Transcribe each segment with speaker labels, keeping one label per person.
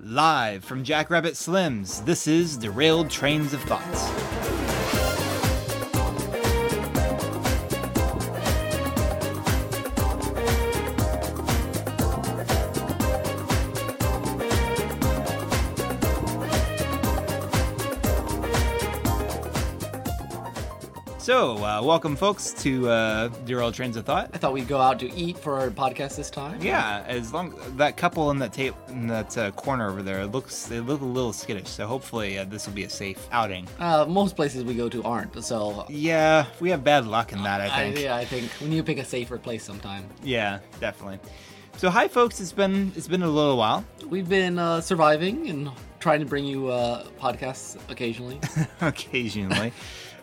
Speaker 1: Live from Jackrabbit Slims, this is Derailed Trains of Thoughts. So, uh, welcome, folks, to uh, Derailed Trains of Thought.
Speaker 2: I thought we'd go out to eat for our podcast this time.
Speaker 1: Yeah, as long that couple in that tape in that uh, corner over there it looks they look a little skittish. So hopefully uh, this will be a safe outing.
Speaker 2: Uh, most places we go to aren't, so
Speaker 1: Yeah, we have bad luck in that. I think.
Speaker 2: yeah, I think we need to pick a safer place sometime.
Speaker 1: Yeah, definitely. So hi, folks. It's been it's been a little while.
Speaker 2: We've been uh, surviving and trying to bring you uh, podcasts occasionally.
Speaker 1: Occasionally,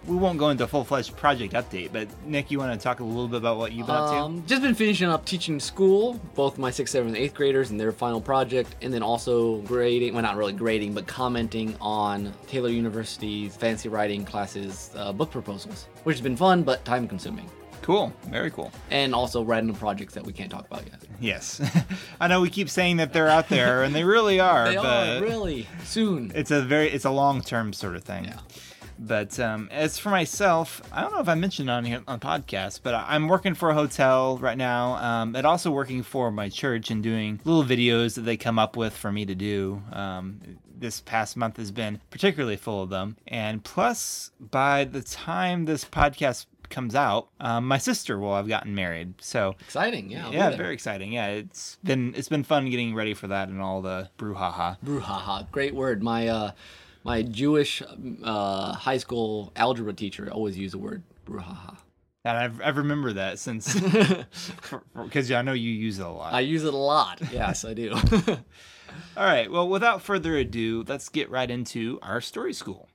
Speaker 1: we won't go into full fledged project update. But Nick, you want to talk a little bit about what you've been up to?
Speaker 2: Um, just been finishing up teaching school, both my sixth, seventh, and eighth graders and their final project, and then also grading. Well, not really grading, but commenting on Taylor University's fancy writing classes uh, book proposals, which has been fun but time consuming.
Speaker 1: Cool, very cool.
Speaker 2: And also random projects that we can't talk about yet.
Speaker 1: Yes, I know we keep saying that they're out there, and they really are.
Speaker 2: They
Speaker 1: but
Speaker 2: are really soon.
Speaker 1: It's a very it's a long term sort of thing.
Speaker 2: Yeah.
Speaker 1: But um, as for myself, I don't know if I mentioned on here on podcast, but I'm working for a hotel right now, um, and also working for my church and doing little videos that they come up with for me to do. Um, this past month has been particularly full of them, and plus, by the time this podcast comes out, um, my sister will have gotten married. So
Speaker 2: Exciting, yeah. I'll
Speaker 1: yeah, very exciting. Yeah, it's been it's been fun getting ready for that and all the brouhaha.
Speaker 2: Brouhaha, great word. My uh, my Jewish uh, high school algebra teacher always used the word brouhaha.
Speaker 1: And I've, I've remembered that since, because I know you use it a lot.
Speaker 2: I use it a lot. Yes, I do.
Speaker 1: All right, well, without further ado, let's get right into our story school.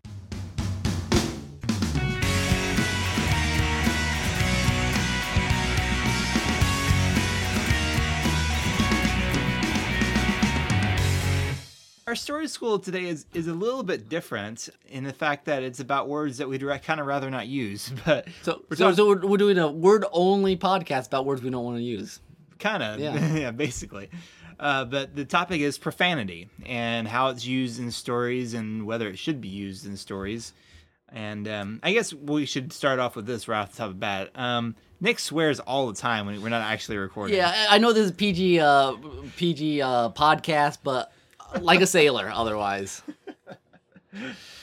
Speaker 1: Our story school today is, is a little bit different in the fact that it's about words that we'd kind of rather not use, but
Speaker 2: so,
Speaker 1: We're
Speaker 2: so, so we're, we're doing a word only podcast about words we don't want to use.
Speaker 1: kind of
Speaker 2: Yeah.
Speaker 1: yeah, basically. Uh, but the topic is profanity and how it's used in stories and whether it should be used in stories. And um, i guess we should start off with this right off the top of the bat. Um, nick swears all the time when we're not actually recording.
Speaker 2: Yeah, I I know this is PG uh, PG uh, podcast, but like a sailor otherwise.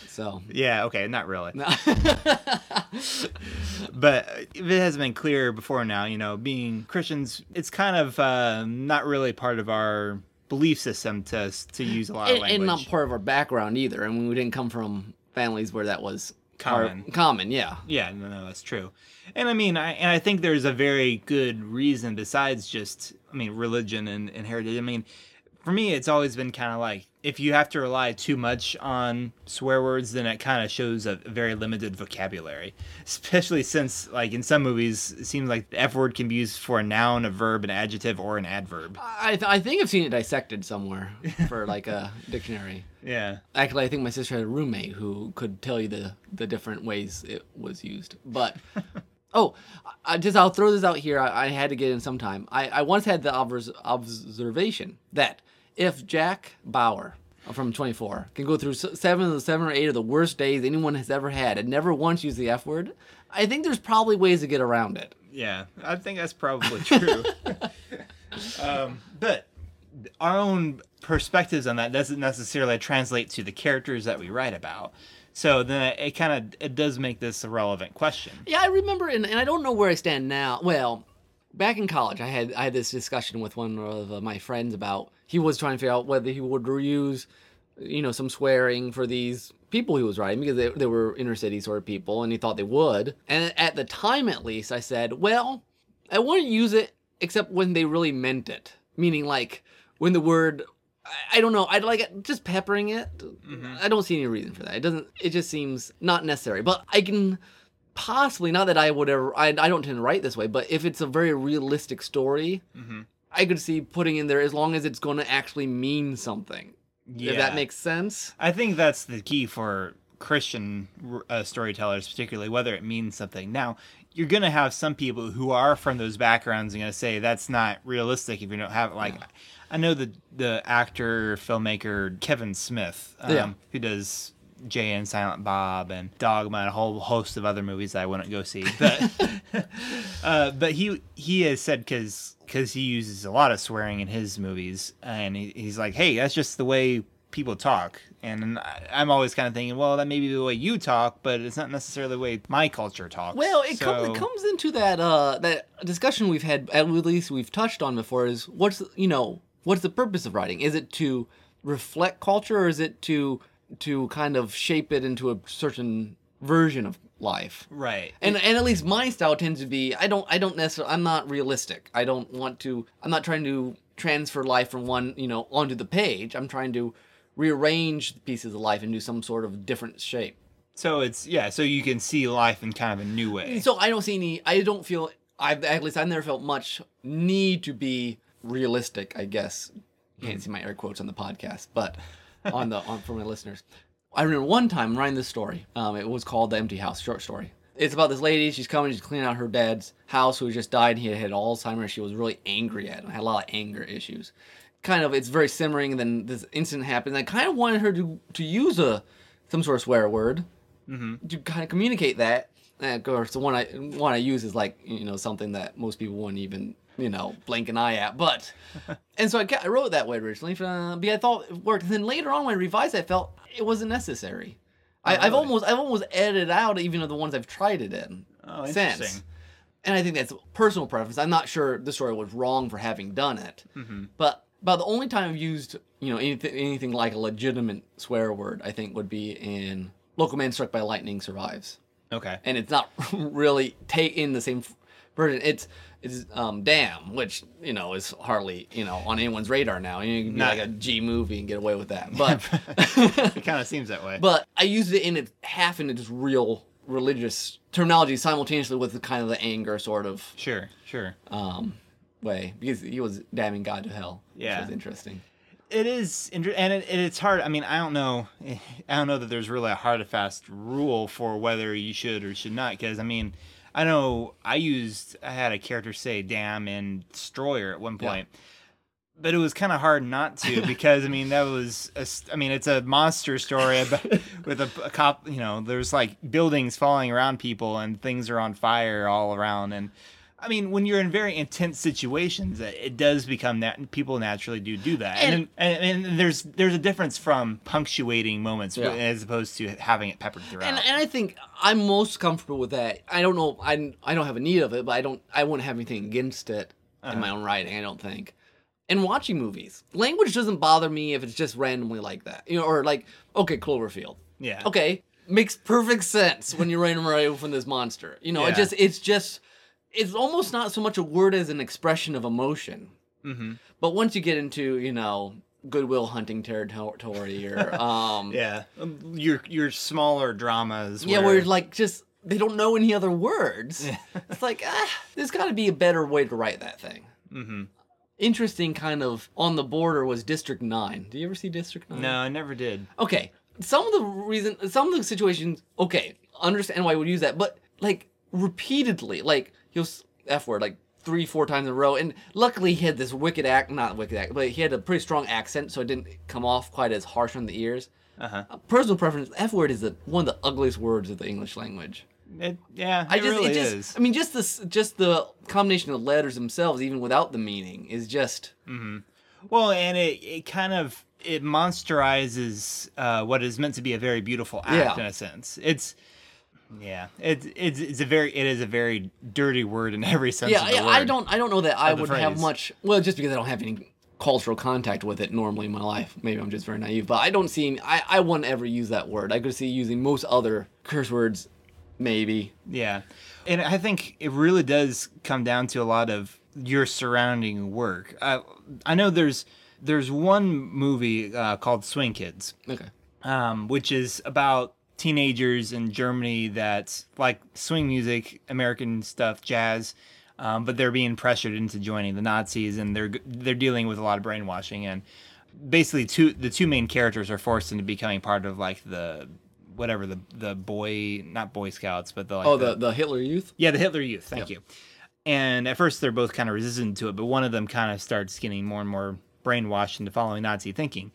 Speaker 2: So
Speaker 1: yeah okay not really but it has been clear before now you know being christians it's kind of uh, not really part of our belief system to to use a lot of
Speaker 2: and,
Speaker 1: language
Speaker 2: and not part of our background either. I mean, we didn't come from families where that was our-
Speaker 1: Common.
Speaker 2: common, yeah.
Speaker 1: Yeah, no, no, that's true. And I mean, I and I think there's a very good reason besides just, I mean, religion and, and heritage. I mean, for me, it's always been kind of like if you have to rely too much on swear words, then it kind of shows a very limited vocabulary. Especially since, like, in some movies, it seems like the F word can be used for a noun, a verb, an adjective, or an adverb.
Speaker 2: I, th- I think I've seen it dissected somewhere for like a dictionary.
Speaker 1: Yeah.
Speaker 2: Actually, I think my sister had a roommate who could tell you the the different ways it was used. But oh, I just I'll throw this out here. I, I had to get in sometime. I, I once had the observation that if Jack Bauer from 24 can go through seven of the seven or eight of the worst days anyone has ever had and never once use the F word, I think there's probably ways to get around it.
Speaker 1: Yeah, I think that's probably true. um, but our own perspectives on that doesn't necessarily translate to the characters that we write about. So then it, kind of it does make this a relevant question.
Speaker 2: Yeah, I remember, and, and I don't know where I stand now. Well, back in college, I had I had this discussion with one of uh, my friends about he was trying to figure out whether he would use, you know, some swearing for these people he was writing because they, they were inner city sort of people, and he thought they would. And at the time, at least, I said, well, I wouldn't use it except when they really meant it, meaning like when the word. I- I don't know. I'd like it, just peppering it. I don't see any reason for that. It doesn't. It just seems not necessary. But I can possibly not that I would ever I, I don't tend to write this way, but if it's a very realistic story,
Speaker 1: Mhm.
Speaker 2: I could see putting in there as long as it's going to actually mean something.
Speaker 1: Yeah,
Speaker 2: If that makes sense.
Speaker 1: I think that's the key for Christian uh, storytellers, particularly whether it means something. Now, you're gonna have some people who are from those backgrounds and gonna say that's not realistic if you don't have it. Like, I know the the actor filmmaker Kevin Smith, um,
Speaker 2: Yeah.
Speaker 1: who does Jay and Silent Bob and Dogma and a whole host of other movies that I wouldn't go see, but uh, but he he has said because because he uses a lot of swearing in his movies, and he, he's like, hey, that's just the way people talk. And I'm always kind of thinking, well, that may be the way you talk, but it's not necessarily the way my culture talks.
Speaker 2: Well, it,
Speaker 1: So-
Speaker 2: it comes into that uh, that discussion we've had, at least we've touched on before. Is what's you know what's the purpose of writing? Is it to reflect culture, or is it to to kind of shape it into a certain version of life?
Speaker 1: right.
Speaker 2: And and at least my style tends to be I don't I don't necessarily I'm not realistic. I don't want to I'm not trying to transfer life from one, you know, onto the page. I'm trying to rearrange the pieces of life into some sort of different shape.
Speaker 1: So it's yeah, so you can see life in kind of a new way.
Speaker 2: So I don't see any. I don't feel. I've at least I've never felt much need to be realistic. I guess can't see my air quotes on the podcast, but on the on for my listeners, I remember one time writing this story. Um, it was called the Empty House short story. It's about this lady. She's coming. She's cleaning out her dad's house, who just died. He had Alzheimer's. She was really angry at him. Had a lot of anger issues. Kind of, it's very simmering. And then this incident happened. I kind of wanted her to to use a some sort of swear word to kind of communicate that. And of course, the one I one I use is like you know something that most people wouldn't even you know blink an eye at. But and so I, I wrote it that way originally, uh, but I thought it worked. And then later on, when I revised, I felt it wasn't necessary. I, I've
Speaker 1: really?
Speaker 2: almost I've almost edited out even of the ones I've tried it in.
Speaker 1: Oh,
Speaker 2: since. And I think that's personal preference. I'm not sure the story was wrong for having done it,
Speaker 1: Mm-hmm.
Speaker 2: but about the only time I've used you know anything anything like a legitimate swear word, I think would be in "Local Man Struck by Lightning Survives."
Speaker 1: Okay.
Speaker 2: and it's not really take in the same version. It's it's um damn, which you know is hardly you know on anyone's radar now. You can be
Speaker 1: Not-
Speaker 2: like a G movie and get away with that, but
Speaker 1: it kind of seems that way.
Speaker 2: but I used it in its half in its real religious terminology simultaneously with the kind of the anger sort of
Speaker 1: sure, sure.
Speaker 2: um way because he was damning God to hell.
Speaker 1: Yeah.
Speaker 2: which was interesting.
Speaker 1: It is, inter- and it, it's hard. I mean, I don't know. I don't know that there's really a hard and fast rule for whether you should or should not. Because I mean, I know I used, I had a character say "damn" in Destroyer at one
Speaker 2: Yeah.
Speaker 1: point, but it was kind of hard not to because I mean that was, a, I mean, it's a monster story about, with a, a cop. You know, there's like buildings falling around people and things are on fire all around and. I mean, when you're in very intense situations, it it does become that people naturally do do that, and and, and, there's there's a difference from punctuating moments
Speaker 2: Yeah.
Speaker 1: as opposed to having it peppered throughout.
Speaker 2: And, and I think I'm most comfortable with that. I don't know. I I don't have a need of it, but I don't. I wouldn't have anything against it in uh-huh. my own writing. I don't think. And watching movies, language doesn't bother me if it's just randomly like that. You know, or like okay, Cloverfield.
Speaker 1: yeah,
Speaker 2: Okay, makes perfect sense when you're running away from this monster. You know, it just it's just it's almost not so much a word as an expression of emotion.
Speaker 1: hmm
Speaker 2: But once you get into you know Goodwill Hunting territory or um
Speaker 1: yeah. Um, Your your smaller dramas.
Speaker 2: Yeah, where like just they don't know any other words. it's like ah, there's got to be a better way to write that thing.
Speaker 1: hmm
Speaker 2: Interesting, kind of on the border was District Nine. Do you ever see District Nine?
Speaker 1: No, I never did.
Speaker 2: Okay, some of the reason, some of the situations, okay, understand why I would use that, but like repeatedly, like he'll f word like three, four times in a row, and luckily he had this wicked act, not wicked act, but he had a pretty strong accent, so it didn't come off quite as harsh on the ears.
Speaker 1: Uh huh.
Speaker 2: Uh, personal preference, f word is the, one of the ugliest words of the English language.
Speaker 1: It, yeah, it
Speaker 2: I just,
Speaker 1: really
Speaker 2: it just,
Speaker 1: is.
Speaker 2: I mean, just this, just the combination of letters themselves, even without the meaning, is just.
Speaker 1: Well, and it, it kind of it monsterizes uh, what is meant to be a very beautiful act
Speaker 2: Yeah.
Speaker 1: in a sense. It's yeah, it's it's it's a very it is a very dirty word in every sense
Speaker 2: Yeah,
Speaker 1: of the
Speaker 2: yeah. I don't, I don't know that I would have much. Well, just because I don't have any cultural contact with it normally in my life. Maybe I'm just very naive, but I don't see. I, I wouldn't ever use that word. I could see using most other curse words, maybe.
Speaker 1: Yeah, and I think it really does come down to a lot of your surrounding work. I I know there's there's one movie uh, called Swing Kids.
Speaker 2: Okay.
Speaker 1: um, which is about teenagers in Germany that like swing music, American stuff, jazz, um, but they're being pressured into joining the Nazis, and they're they're dealing with a lot of brainwashing, and basically two the two main characters are forced into becoming part of like the whatever the the boy not Boy Scouts, but the like
Speaker 2: Oh, the the Hitler Youth.
Speaker 1: yeah the Hitler Youth. Thank you. And at first they're both kind of resistant to it, but one of them kind of starts getting more and more brainwashed into following Nazi thinking.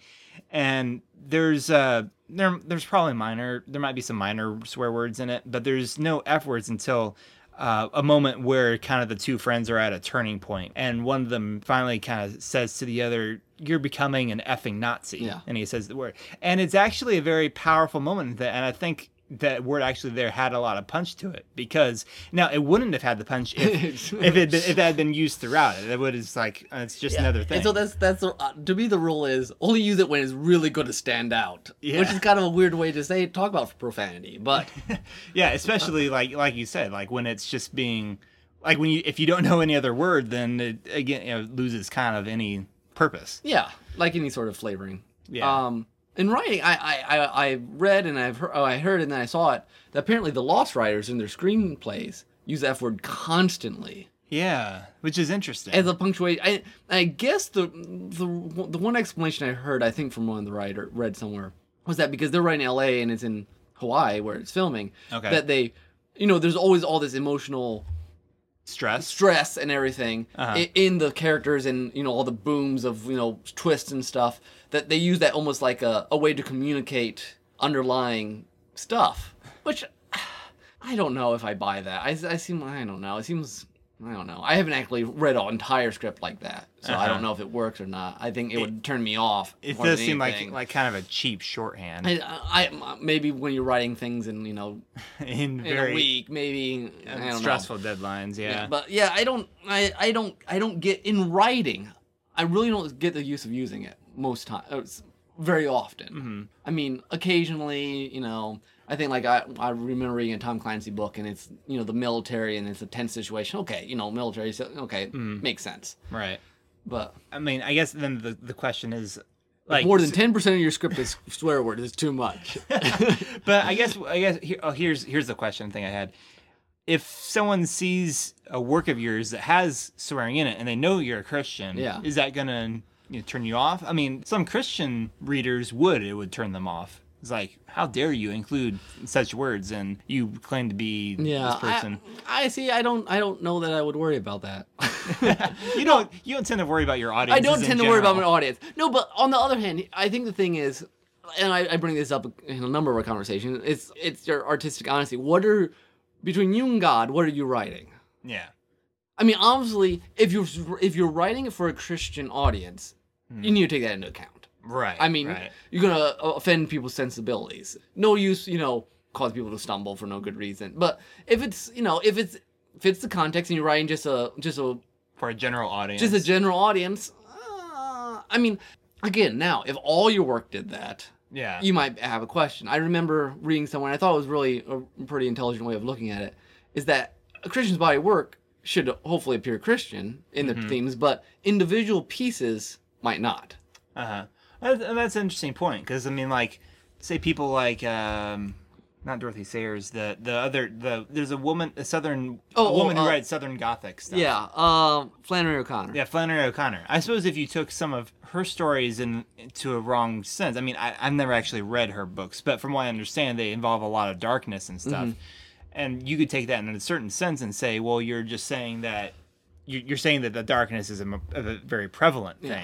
Speaker 1: And there's uh there there's probably minor there might be some minor swear words in it, but there's no f words until uh, a moment where kind of the two friends are at a turning point, and one of them finally kind of says to the other, "You're becoming an effing Nazi,"
Speaker 2: Yeah.
Speaker 1: and he says the word, and it's actually a very powerful moment, that, and I think that word actually there had a lot of punch to it because now it wouldn't have had the punch if if it if that had been used throughout it. It would have like it's just another thing.
Speaker 2: And so that's that's the, uh, to me the rule is only use it when it's really going to stand out. Which is kind of a weird way to say talk about profanity, but
Speaker 1: yeah, especially like like you said, like when it's just being like when you if you don't know any other word, then it again you know, loses kind of any purpose.
Speaker 2: yeah, like any sort of flavoring.
Speaker 1: Yeah.
Speaker 2: Um, in writing, I, I, I, I read and I've heard, oh, I heard and then I saw it that apparently the Lost writers in their screenplays use the F word constantly
Speaker 1: Yeah, which is interesting.
Speaker 2: as a punctuation. I, I guess the, the the one explanation I heard, I think from one of the writer read somewhere, was that because they're writing L.A. and it's in Hawaii where it's filming,
Speaker 1: Okay.
Speaker 2: that they, you know, there's always all this emotional
Speaker 1: Stress.
Speaker 2: stress and everything
Speaker 1: Uh-huh.
Speaker 2: in the characters and you know all the booms of you know twists and stuff that they use that almost like a, a way to communicate underlying stuff which i don't know if i buy that i, I seem i don't know it seems i don't know i haven't actually read an entire script like that so i
Speaker 1: Uh-huh.
Speaker 2: don't know if it works or not i think it, would turn me off
Speaker 1: It does seem like like kind of a cheap shorthand
Speaker 2: I, I, maybe when you're writing things in you know
Speaker 1: in
Speaker 2: in
Speaker 1: very
Speaker 2: a week maybe I don't know.
Speaker 1: stressful deadlines. Yeah.
Speaker 2: But yeah, I don't I, I don't I don't get in writing. I really don't get the use of using it most times very often.
Speaker 1: Mm-hmm.
Speaker 2: I mean, occasionally, you know, I think like I I remember reading a Tom Clancy book and it's, you know, the military and it's a tense situation. Okay, you know, military so okay,
Speaker 1: Mm-hmm.
Speaker 2: makes sense.
Speaker 1: right.
Speaker 2: But
Speaker 1: I mean, I guess then the the question is like
Speaker 2: more than 10% of your script is swear word is too much.
Speaker 1: but I guess I guess here, oh, here's here's the question thing I had. If someone sees a work of yours that has swearing in it and they know you're a Christian,
Speaker 2: Yeah.
Speaker 1: is that gonna you know, turn you off? I mean, some Christian readers would it would turn them off. It's like, how dare you include such words and you claim to be
Speaker 2: yeah.
Speaker 1: this person?
Speaker 2: I, I see I don't I don't know that I would worry about that.
Speaker 1: you don't you don't tend to worry about your audience.
Speaker 2: I don't tend to worry about my audience. No, but on the other hand, I think the thing is, and I, I bring this up in a number of our conversations. It's it's your artistic honesty. What are between you and God? What are you writing?
Speaker 1: Yeah.
Speaker 2: I mean, obviously, if you're if you're writing it for a Christian audience, Mm. you need to take that into account.
Speaker 1: Right.
Speaker 2: I mean,
Speaker 1: right.
Speaker 2: you're gonna uh, offend people's sensibilities. No use, you know, cause people to stumble for no good reason. But if it's you know if it's fits the context and you're writing just a just a
Speaker 1: for a general audience.
Speaker 2: just a general audience. Uh, I mean, again, now if all your work did that,
Speaker 1: yeah.
Speaker 2: you might have a question. I remember reading somewhere. I thought it was really a pretty intelligent way of looking at it. Is that a Christian's body of work should hopefully appear Christian in the mm-hmm. themes, but individual pieces might not.
Speaker 1: Uh huh. And that's an interesting point because I mean, like, say people like, um, not Dorothy Sayers, the the other the there's a woman, a southern
Speaker 2: Oh,
Speaker 1: a
Speaker 2: oh,
Speaker 1: woman
Speaker 2: uh,
Speaker 1: who writes southern gothic stuff.
Speaker 2: Yeah, um, Flannery O'Connor.
Speaker 1: Yeah, Flannery O'Connor. I suppose if you took some of her stories in to a wrong sense, I mean, I, I've never actually read her books, but from what I understand, they involve a lot of darkness and stuff.
Speaker 2: Mm-hmm.
Speaker 1: And you could take that in a certain sense and say, well, you're just saying that you- you're saying that the darkness is a very prevalent
Speaker 2: Yeah.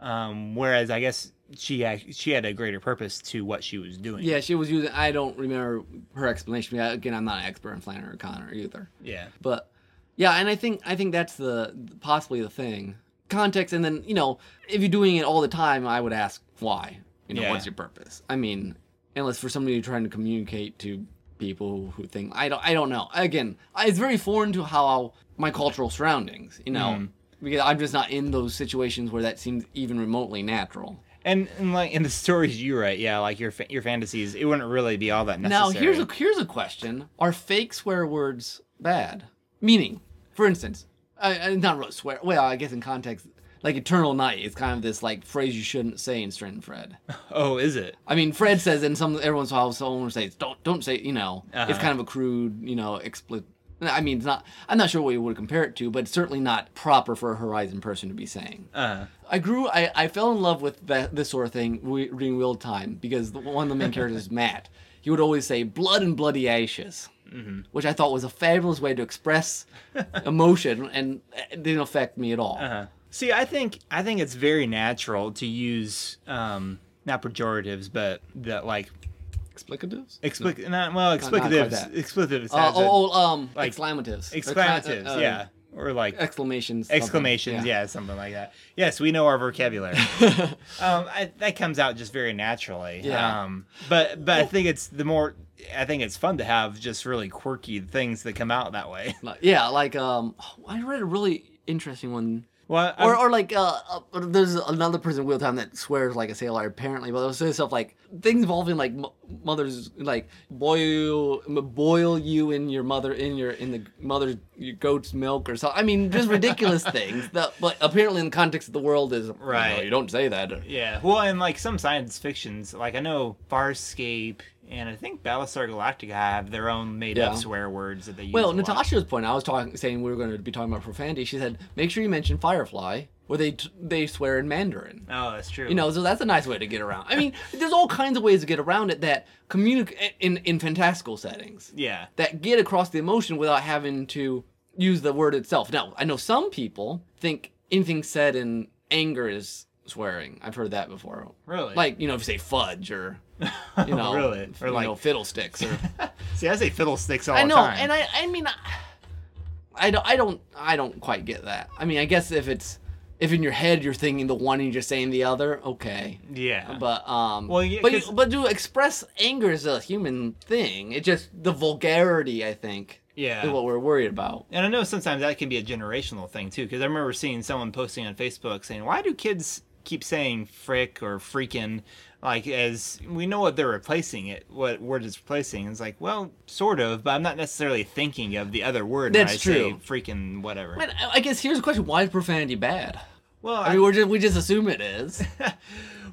Speaker 1: Um, whereas I guess she act- she had a greater purpose to what she was doing.
Speaker 2: Yeah, she was using. I don't remember her explanation. Again, I'm not an expert in Flannery O'Connor either.
Speaker 1: Yeah.
Speaker 2: But yeah, and I think I think that's the possibly the thing. Context, and then you know, if you're doing it all the time, I would ask why. You know,
Speaker 1: Yeah.
Speaker 2: what's your purpose? I mean, unless for somebody you're trying to communicate to people who think I don't I don't know. Again, it's very foreign to how my cultural surroundings. You know, because I'm just not in those situations where that seems even remotely natural.
Speaker 1: And, and like in the stories you write, yeah, like your your fantasies, it wouldn't really be all that necessary.
Speaker 2: Now here's a here's a question: Are fake swear words bad? Meaning, for instance, not really swear. Well, I guess in context, like "eternal night" is kind of this like phrase you shouldn't say in Strand Fred.
Speaker 1: oh, is it?
Speaker 2: I mean, Fred says, and some everyone's how someone will say, "Don't don't say," you know, it's
Speaker 1: Uh-huh.
Speaker 2: kind of a crude, you know, explicit I mean, it's not. I'm not sure what you would compare it to, but it's certainly not proper for a Horizon person to be saying.
Speaker 1: Uh,
Speaker 2: I grew. I, I fell in love with that this sort of thing re- reading Wheel Time because the, one of the main characters is Matt. He would always say "blood and bloody ashes," which I thought was a fabulous way to express emotion, and it didn't affect me at all.
Speaker 1: uh. See, I think I think it's very natural to use um, not pejoratives, but that like
Speaker 2: Explicatives?
Speaker 1: explic not well
Speaker 2: not quite
Speaker 1: explicatives.
Speaker 2: Uh,
Speaker 1: a-
Speaker 2: oh, oh, um,
Speaker 1: like,
Speaker 2: exclamatives.
Speaker 1: exclamatives,
Speaker 2: Excla- uh,
Speaker 1: yeah, or like
Speaker 2: Exclamations. something,
Speaker 1: exclamations, yeah. something like that. Yes, we know our vocabulary. um, I, that comes out just very naturally.
Speaker 2: Yeah.
Speaker 1: Um, but but I think it's the more I think it's fun to have just really quirky things that come out that way.
Speaker 2: Yeah, like um, I read a really interesting one.
Speaker 1: Well,
Speaker 2: Or,
Speaker 1: I'm-
Speaker 2: or like uh, uh, there's another person in Wheel Time that swears like a sailor apparently, but they'll say stuff like things involving like m- mothers like boil boil you in your mother in your in the mother's your goat's milk or something. I mean, just ridiculous things. That but apparently in the context of the world is
Speaker 1: Right.
Speaker 2: "No, you don't say that.
Speaker 1: yeah. Well, and like some science fictions, like I know Farscape and I think Battlestar Galactica have their own made up
Speaker 2: Yeah.
Speaker 1: swear words that they use.
Speaker 2: Well. Natasha's point, I was talking, saying we were going to be talking about profanity. She said, make sure you mention Firefly, where they t- they swear in Mandarin.
Speaker 1: Oh, that's true.
Speaker 2: You know, so that's a nice way to get around. I mean, there's all kinds of ways to get around it that communicate in in fantastical settings
Speaker 1: Yeah.
Speaker 2: that get across the emotion without having to use the word itself. Now, I know some people think anything said in anger is swearing. I've heard that before.
Speaker 1: Really?
Speaker 2: Like, you know, if you say fudge or you know,
Speaker 1: Really? Or
Speaker 2: you
Speaker 1: like-
Speaker 2: know, fiddlesticks or
Speaker 1: See, I say fiddlesticks all
Speaker 2: I
Speaker 1: the
Speaker 2: know,
Speaker 1: time.
Speaker 2: and I, I mean, I, I don't, I don't, I don't quite get that. I mean, I guess if it's, if in your head you're thinking the one and you're saying the other, okay.
Speaker 1: yeah.
Speaker 2: But um,
Speaker 1: Well, yeah,
Speaker 2: but you, but to express anger is a human thing. It's just the vulgarity, I think,
Speaker 1: yeah.
Speaker 2: is what we're worried about.
Speaker 1: And I know sometimes that can be a generational thing too, because I remember seeing someone posting on Facebook saying, "Why do kids keep saying frick or freaking?" Like as we know what they're replacing it, what word is replacing. It's like, well, sort of, but I'm not necessarily thinking of the other word when I
Speaker 2: That's
Speaker 1: say
Speaker 2: true.
Speaker 1: freaking whatever.
Speaker 2: But I I guess here's the question: Why is profanity bad?
Speaker 1: well,
Speaker 2: I mean, we're just, we just assume it is.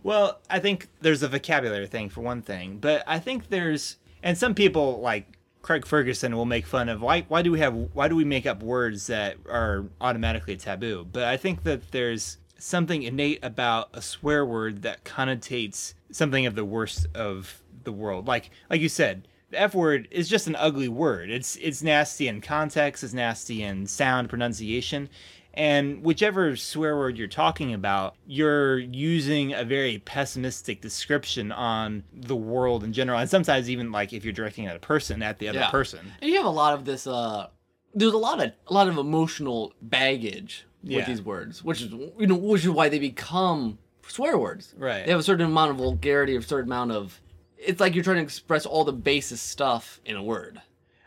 Speaker 1: Well, I think there's a vocabulary thing for one thing, but I think there's and some people like Craig Ferguson will make fun of why why do we have why do we make up words that are automatically taboo? But I think that there's something innate about a swear word that connotates something of the worst of the world. Like like you said, the F word is just an ugly word. It's it's nasty in context, it's nasty in sound pronunciation. And whichever swear word you're talking about, you're using a very pessimistic description on the world in general. And sometimes even like if you're directing at a person, at the other
Speaker 2: Yeah.
Speaker 1: person.
Speaker 2: And you have a lot of this. Uh, there's a lot of a lot of emotional baggage with these words, which is you know which is why they become swear words.
Speaker 1: Right.
Speaker 2: They have a certain amount of vulgarity, a certain amount of. It's like you're trying to express all the basis stuff in a word.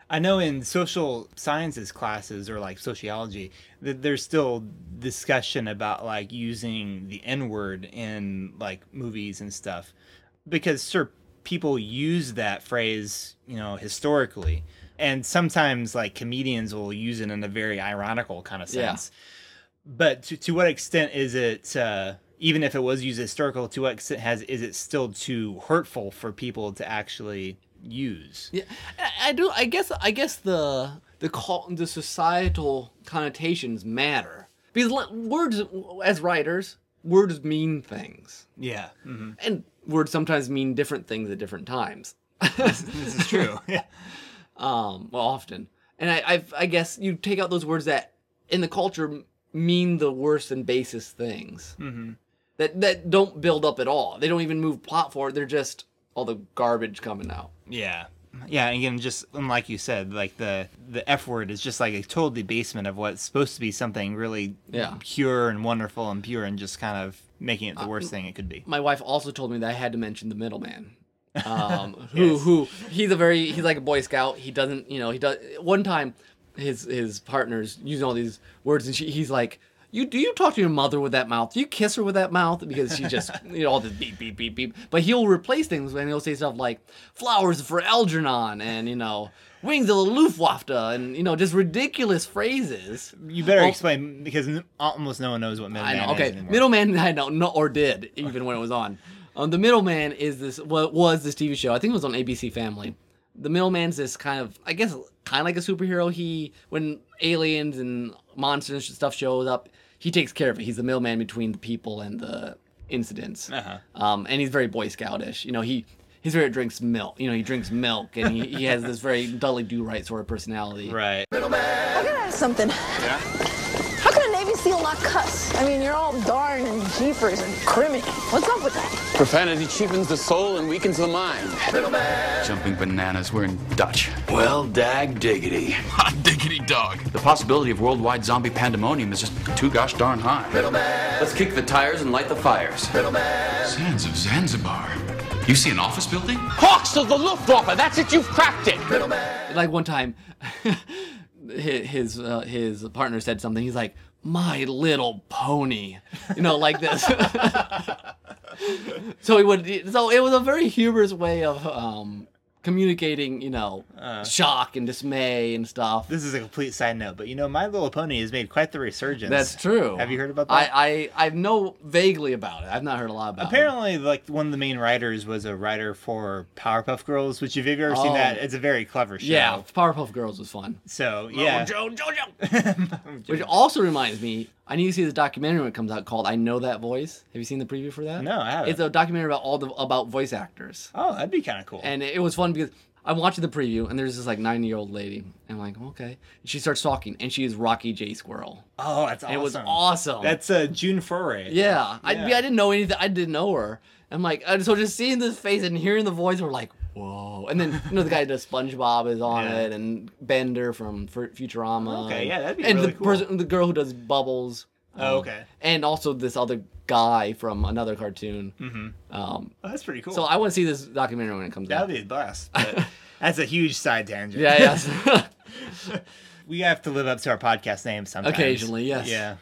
Speaker 1: I know in social sciences classes or like sociology that there's still discussion about like using the N word in like movies and stuff because sure people use that phrase you know historically and sometimes like comedians will use it in a very ironical kind of
Speaker 2: Yeah.
Speaker 1: But to, to what extent is it uh even if it was used historical to what extent has is it still too hurtful for people to actually use
Speaker 2: Yeah, I, I do. I guess. I guess the the call the societal connotations matter because words, as writers, words mean things,
Speaker 1: yeah hmm
Speaker 2: and words sometimes mean different things at different times.
Speaker 1: this is true. yeah.
Speaker 2: um, well, often. And I, I, I guess you take out those words that in the culture mean the worst and basest things
Speaker 1: Mm-hmm.
Speaker 2: that that don't build up at all. They don't even move plot forward. They're just all the garbage coming out.
Speaker 1: Yeah. Yeah, and again, just and like you said, like the the F word is just like a total debasement of what's supposed to be something really
Speaker 2: Yeah.
Speaker 1: pure and wonderful and pure, and just kind of making it the worst thing it could be.
Speaker 2: My wife also told me that I had to mention the middleman. Um, who
Speaker 1: Yes.
Speaker 2: who he's a very he's like a boy scout. He doesn't you know he does one time his his partner's using all these words and she, he's like. You do you talk to your mother with that mouth? Do you kiss her with that mouth? Because she just you know all this beep beep beep beep. But he'll replace things and he'll say stuff like flowers for Algernon and you know wings of the Luftwaffe and you know just ridiculous phrases.
Speaker 1: You better explain because almost no one knows what
Speaker 2: I
Speaker 1: middleman
Speaker 2: know. Okay,
Speaker 1: is anymore.
Speaker 2: middleman. I know, no, or did even when it was on. Um, the middleman is this. What was this TV show? I think it was on ABC Family. the middleman's this kind of I guess kind of like a superhero. He when aliens and monsters and stuff shows up, he takes care of it. He's the middleman between the people and the incidents.
Speaker 1: Uh-huh.
Speaker 2: Um, and he's very Boy Scoutish. You know, he his favorite drinks milk. You know, he drinks milk, and he, he has this very dully do right sort of personality.
Speaker 1: Right.
Speaker 3: I gotta ask something. Yeah? How can a Navy SEAL not cuss? I mean, you're all darn and jeepers and criminy. What's up with that?
Speaker 4: Profanity cheapens the soul and weakens the mind.
Speaker 5: Jumping bananas, we're in Dutch.
Speaker 4: Well, dag diggity.
Speaker 5: Hot diggity dog. The possibility of worldwide zombie pandemonium is just too gosh darn high.
Speaker 4: Let's kick the tires and light the fires.
Speaker 5: Sands of Zanzibar. You see an office building?
Speaker 4: Hawks of the Luftwaffe, that's it, you've cracked it!
Speaker 2: Like one time, his his, uh, his partner said something. He's like, "My little pony," you know, like this. so he would. So it was a very humorous way of um, communicating, you know, uh. shock and dismay and stuff.
Speaker 1: This is a complete side note, but you know, My Little Pony has made quite the resurgence.
Speaker 2: That's true.
Speaker 1: Have you heard about that?
Speaker 2: I, I I know vaguely about it. I've not heard a lot about it.
Speaker 1: Apparently, like one of the main writers was a writer for Powerpuff Girls, which if you've ever seen
Speaker 2: Oh.
Speaker 1: that, it's a very clever show.
Speaker 2: Yeah, Powerpuff Girls was fun.
Speaker 1: So yeah.
Speaker 2: Joe, Jojo. Which also reminds me, I need to see the documentary when it comes out called "I Know That Voice." Have you seen the preview for that?
Speaker 1: No, I haven't.
Speaker 2: It's a documentary about all the about voice actors,
Speaker 1: oh, that'd be kind of cool.
Speaker 2: and it was fun because I'm watching the preview, and there's this like 90 year old lady, and I'm like, okay, and she starts talking, and she is Rocky J Squirrel.
Speaker 1: oh, that's awesome.
Speaker 2: It was awesome.
Speaker 1: That's uh, June Foray.
Speaker 2: yeah. I,
Speaker 1: Yeah.
Speaker 2: I didn't know anything. I didn't know her. I'm like, so just seeing this face and hearing the voice, we're like, whoa. And then you know the guy does SpongeBob is on
Speaker 1: Yeah.
Speaker 2: it, and Bender from Futurama.
Speaker 1: Okay,
Speaker 2: and-
Speaker 1: yeah, that'd be
Speaker 2: and
Speaker 1: really
Speaker 2: the
Speaker 1: cool.
Speaker 2: person, the girl who does Bubbles.
Speaker 1: Oh,
Speaker 2: um,
Speaker 1: okay.
Speaker 2: And also this other guy from another cartoon. Mm-hmm. Um,
Speaker 1: Oh, that's pretty cool.
Speaker 2: so I want to see this documentary when it comes out.
Speaker 1: That'd be a blast. That's a huge side tangent.
Speaker 2: Yeah, yeah.
Speaker 1: we have to live up to our podcast name sometimes.
Speaker 2: Occasionally, yes.
Speaker 1: Yeah.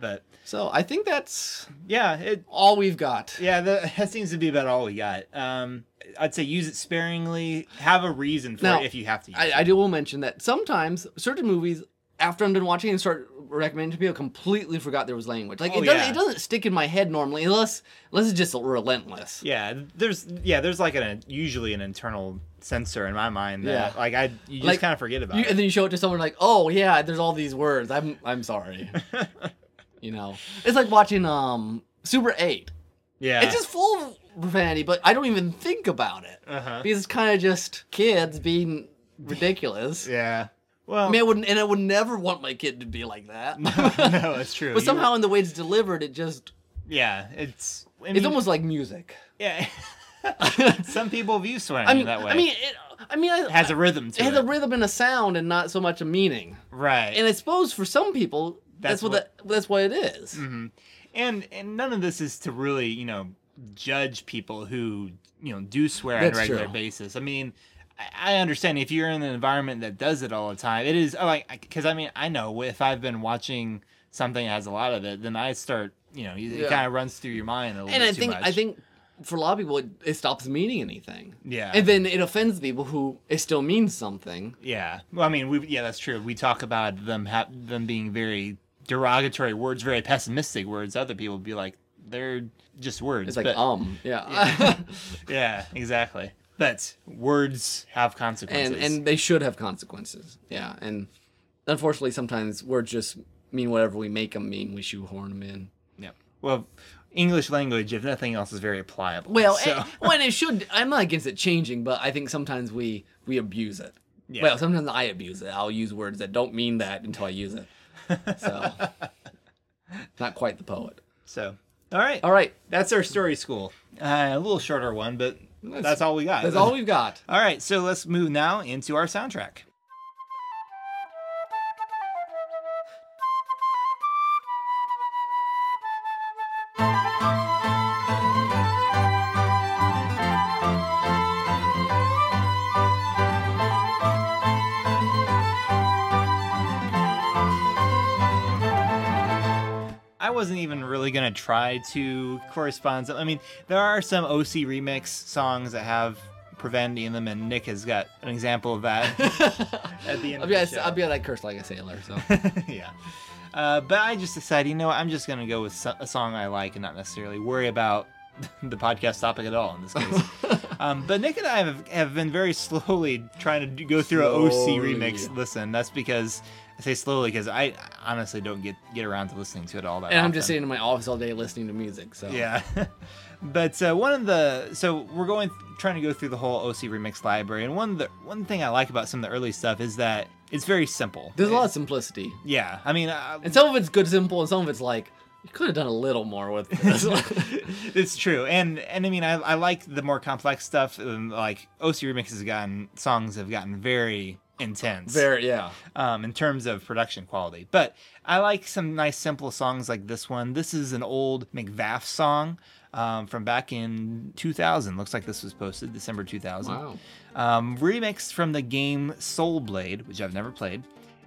Speaker 1: But
Speaker 2: so I think that's
Speaker 1: yeah, it
Speaker 2: all we've got.
Speaker 1: yeah, the, that seems to be about all we got. Um, I'd say use it sparingly. Have a reason for
Speaker 2: Now,
Speaker 1: it if you have to. Use
Speaker 2: I,
Speaker 1: it.
Speaker 2: I do will mention that sometimes certain movies, after I'm done watching and start recommending to people, completely forgot there was language. Like
Speaker 1: Oh,
Speaker 2: it doesn't
Speaker 1: yeah.
Speaker 2: it doesn't stick in my head normally unless unless it's just relentless.
Speaker 1: Yeah, there's yeah, there's like an usually an internal censor in my mind that
Speaker 2: Yeah.
Speaker 1: like I you just
Speaker 2: Like,
Speaker 1: kind of forget about
Speaker 2: You,
Speaker 1: it.
Speaker 2: and then you show it to someone like, oh yeah, there's all these words. I'm I'm sorry. you know, it's like watching um Super Eight.
Speaker 1: yeah,
Speaker 2: It's just full of profanity, but I don't even think about it
Speaker 1: uh-huh.
Speaker 2: because it's kind of just kids being ridiculous.
Speaker 1: yeah. Well,
Speaker 2: I mean, I wouldn't, and I would never want my kid to be like that.
Speaker 1: no, it's true.
Speaker 2: but somehow, in the way it's delivered, it just
Speaker 1: yeah, it's I
Speaker 2: it's almost like music.
Speaker 1: yeah. Some people view swearing
Speaker 2: I mean,
Speaker 1: that way.
Speaker 2: I mean, it, I mean,
Speaker 1: it has a rhythm to
Speaker 2: it
Speaker 1: it.
Speaker 2: has a rhythm and a sound, and not so much a meaning.
Speaker 1: right.
Speaker 2: And I suppose for some people,
Speaker 1: That's
Speaker 2: that's, what,
Speaker 1: what-
Speaker 2: that, that's what it is. Mm-hmm.
Speaker 1: and and none of this is to really you know judge people who you know do swear
Speaker 2: That's
Speaker 1: on a regular
Speaker 2: true.
Speaker 1: basis i mean I- I understand if you're in an environment that does it all the time. It is oh, like because I mean I know if I've been watching something that has a lot of it, then I start you know it
Speaker 2: Yeah.
Speaker 1: kind of runs through your mind a little
Speaker 2: And
Speaker 1: bit
Speaker 2: I think
Speaker 1: much.
Speaker 2: I think for a lot of people, it, it stops meaning anything.
Speaker 1: Yeah.
Speaker 2: And then it offends people who it still means something.
Speaker 1: yeah. Well, I mean we yeah that's true. We talk about them ha- them being very derogatory words, very pessimistic words. Other people would be like they're just words.
Speaker 2: It's like
Speaker 1: but-
Speaker 2: um, yeah.
Speaker 1: Yeah, exactly. But words have consequences.
Speaker 2: and and they should have consequences. Yeah, and unfortunately, sometimes words just mean whatever we make them mean. We shoehorn them in.
Speaker 1: yeah. Well, English language, if nothing else, is very pliable.
Speaker 2: Well,
Speaker 1: so,
Speaker 2: eh, when it should, I'm not against it changing, but I think sometimes we we abuse it.
Speaker 1: Yeah.
Speaker 2: Well, sometimes I abuse it. I'll use words that don't mean that until I use it. So, not quite the poet.
Speaker 1: so all right.
Speaker 2: All right,
Speaker 1: That's our story school. Uh, a little shorter one, but that's, all we got.
Speaker 2: that's all we've got.
Speaker 1: All right, so let's move now into our soundtrack. Wasn't even really gonna try to correspond. I mean, there are some OC remix songs that have Profanity in them, and Nick has got an example of that at the end
Speaker 2: I'll
Speaker 1: of
Speaker 2: be,
Speaker 1: the show.
Speaker 2: I'll be like cursed like a sailor. So
Speaker 1: yeah. Uh, but I just decided, you know what, I'm just going to go with so- a song I like and not necessarily worry about the podcast topic at all in this case. Um, but Nick and I have, have been very slowly trying to do- go through a OC remix listen. That's because I say slowly because I honestly don't get get around to listening to it all that.
Speaker 2: And I'm just sitting in my office all day listening to music. So
Speaker 1: Yeah. but uh, one of the so we're going trying to go through the whole OC remix library, and one the one thing I like about some of the early stuff is that it's very simple.
Speaker 2: there's a lot of simplicity,
Speaker 1: Yeah, I mean, uh,
Speaker 2: and some of it's good simple, and some of it's like you could have done a little more with this.
Speaker 1: it's true, and and I mean, I, I like the more complex stuff. Um, like OC remixes have gotten songs have gotten very intense.
Speaker 2: Very yeah.
Speaker 1: um, in terms of production quality. But I like some nice simple songs like this one. This is an old McVaffe song um, from back in 2000. Looks like this was posted December 2000.
Speaker 2: Wow.
Speaker 1: Um, remixed from the game Soul Blade, which I've never played.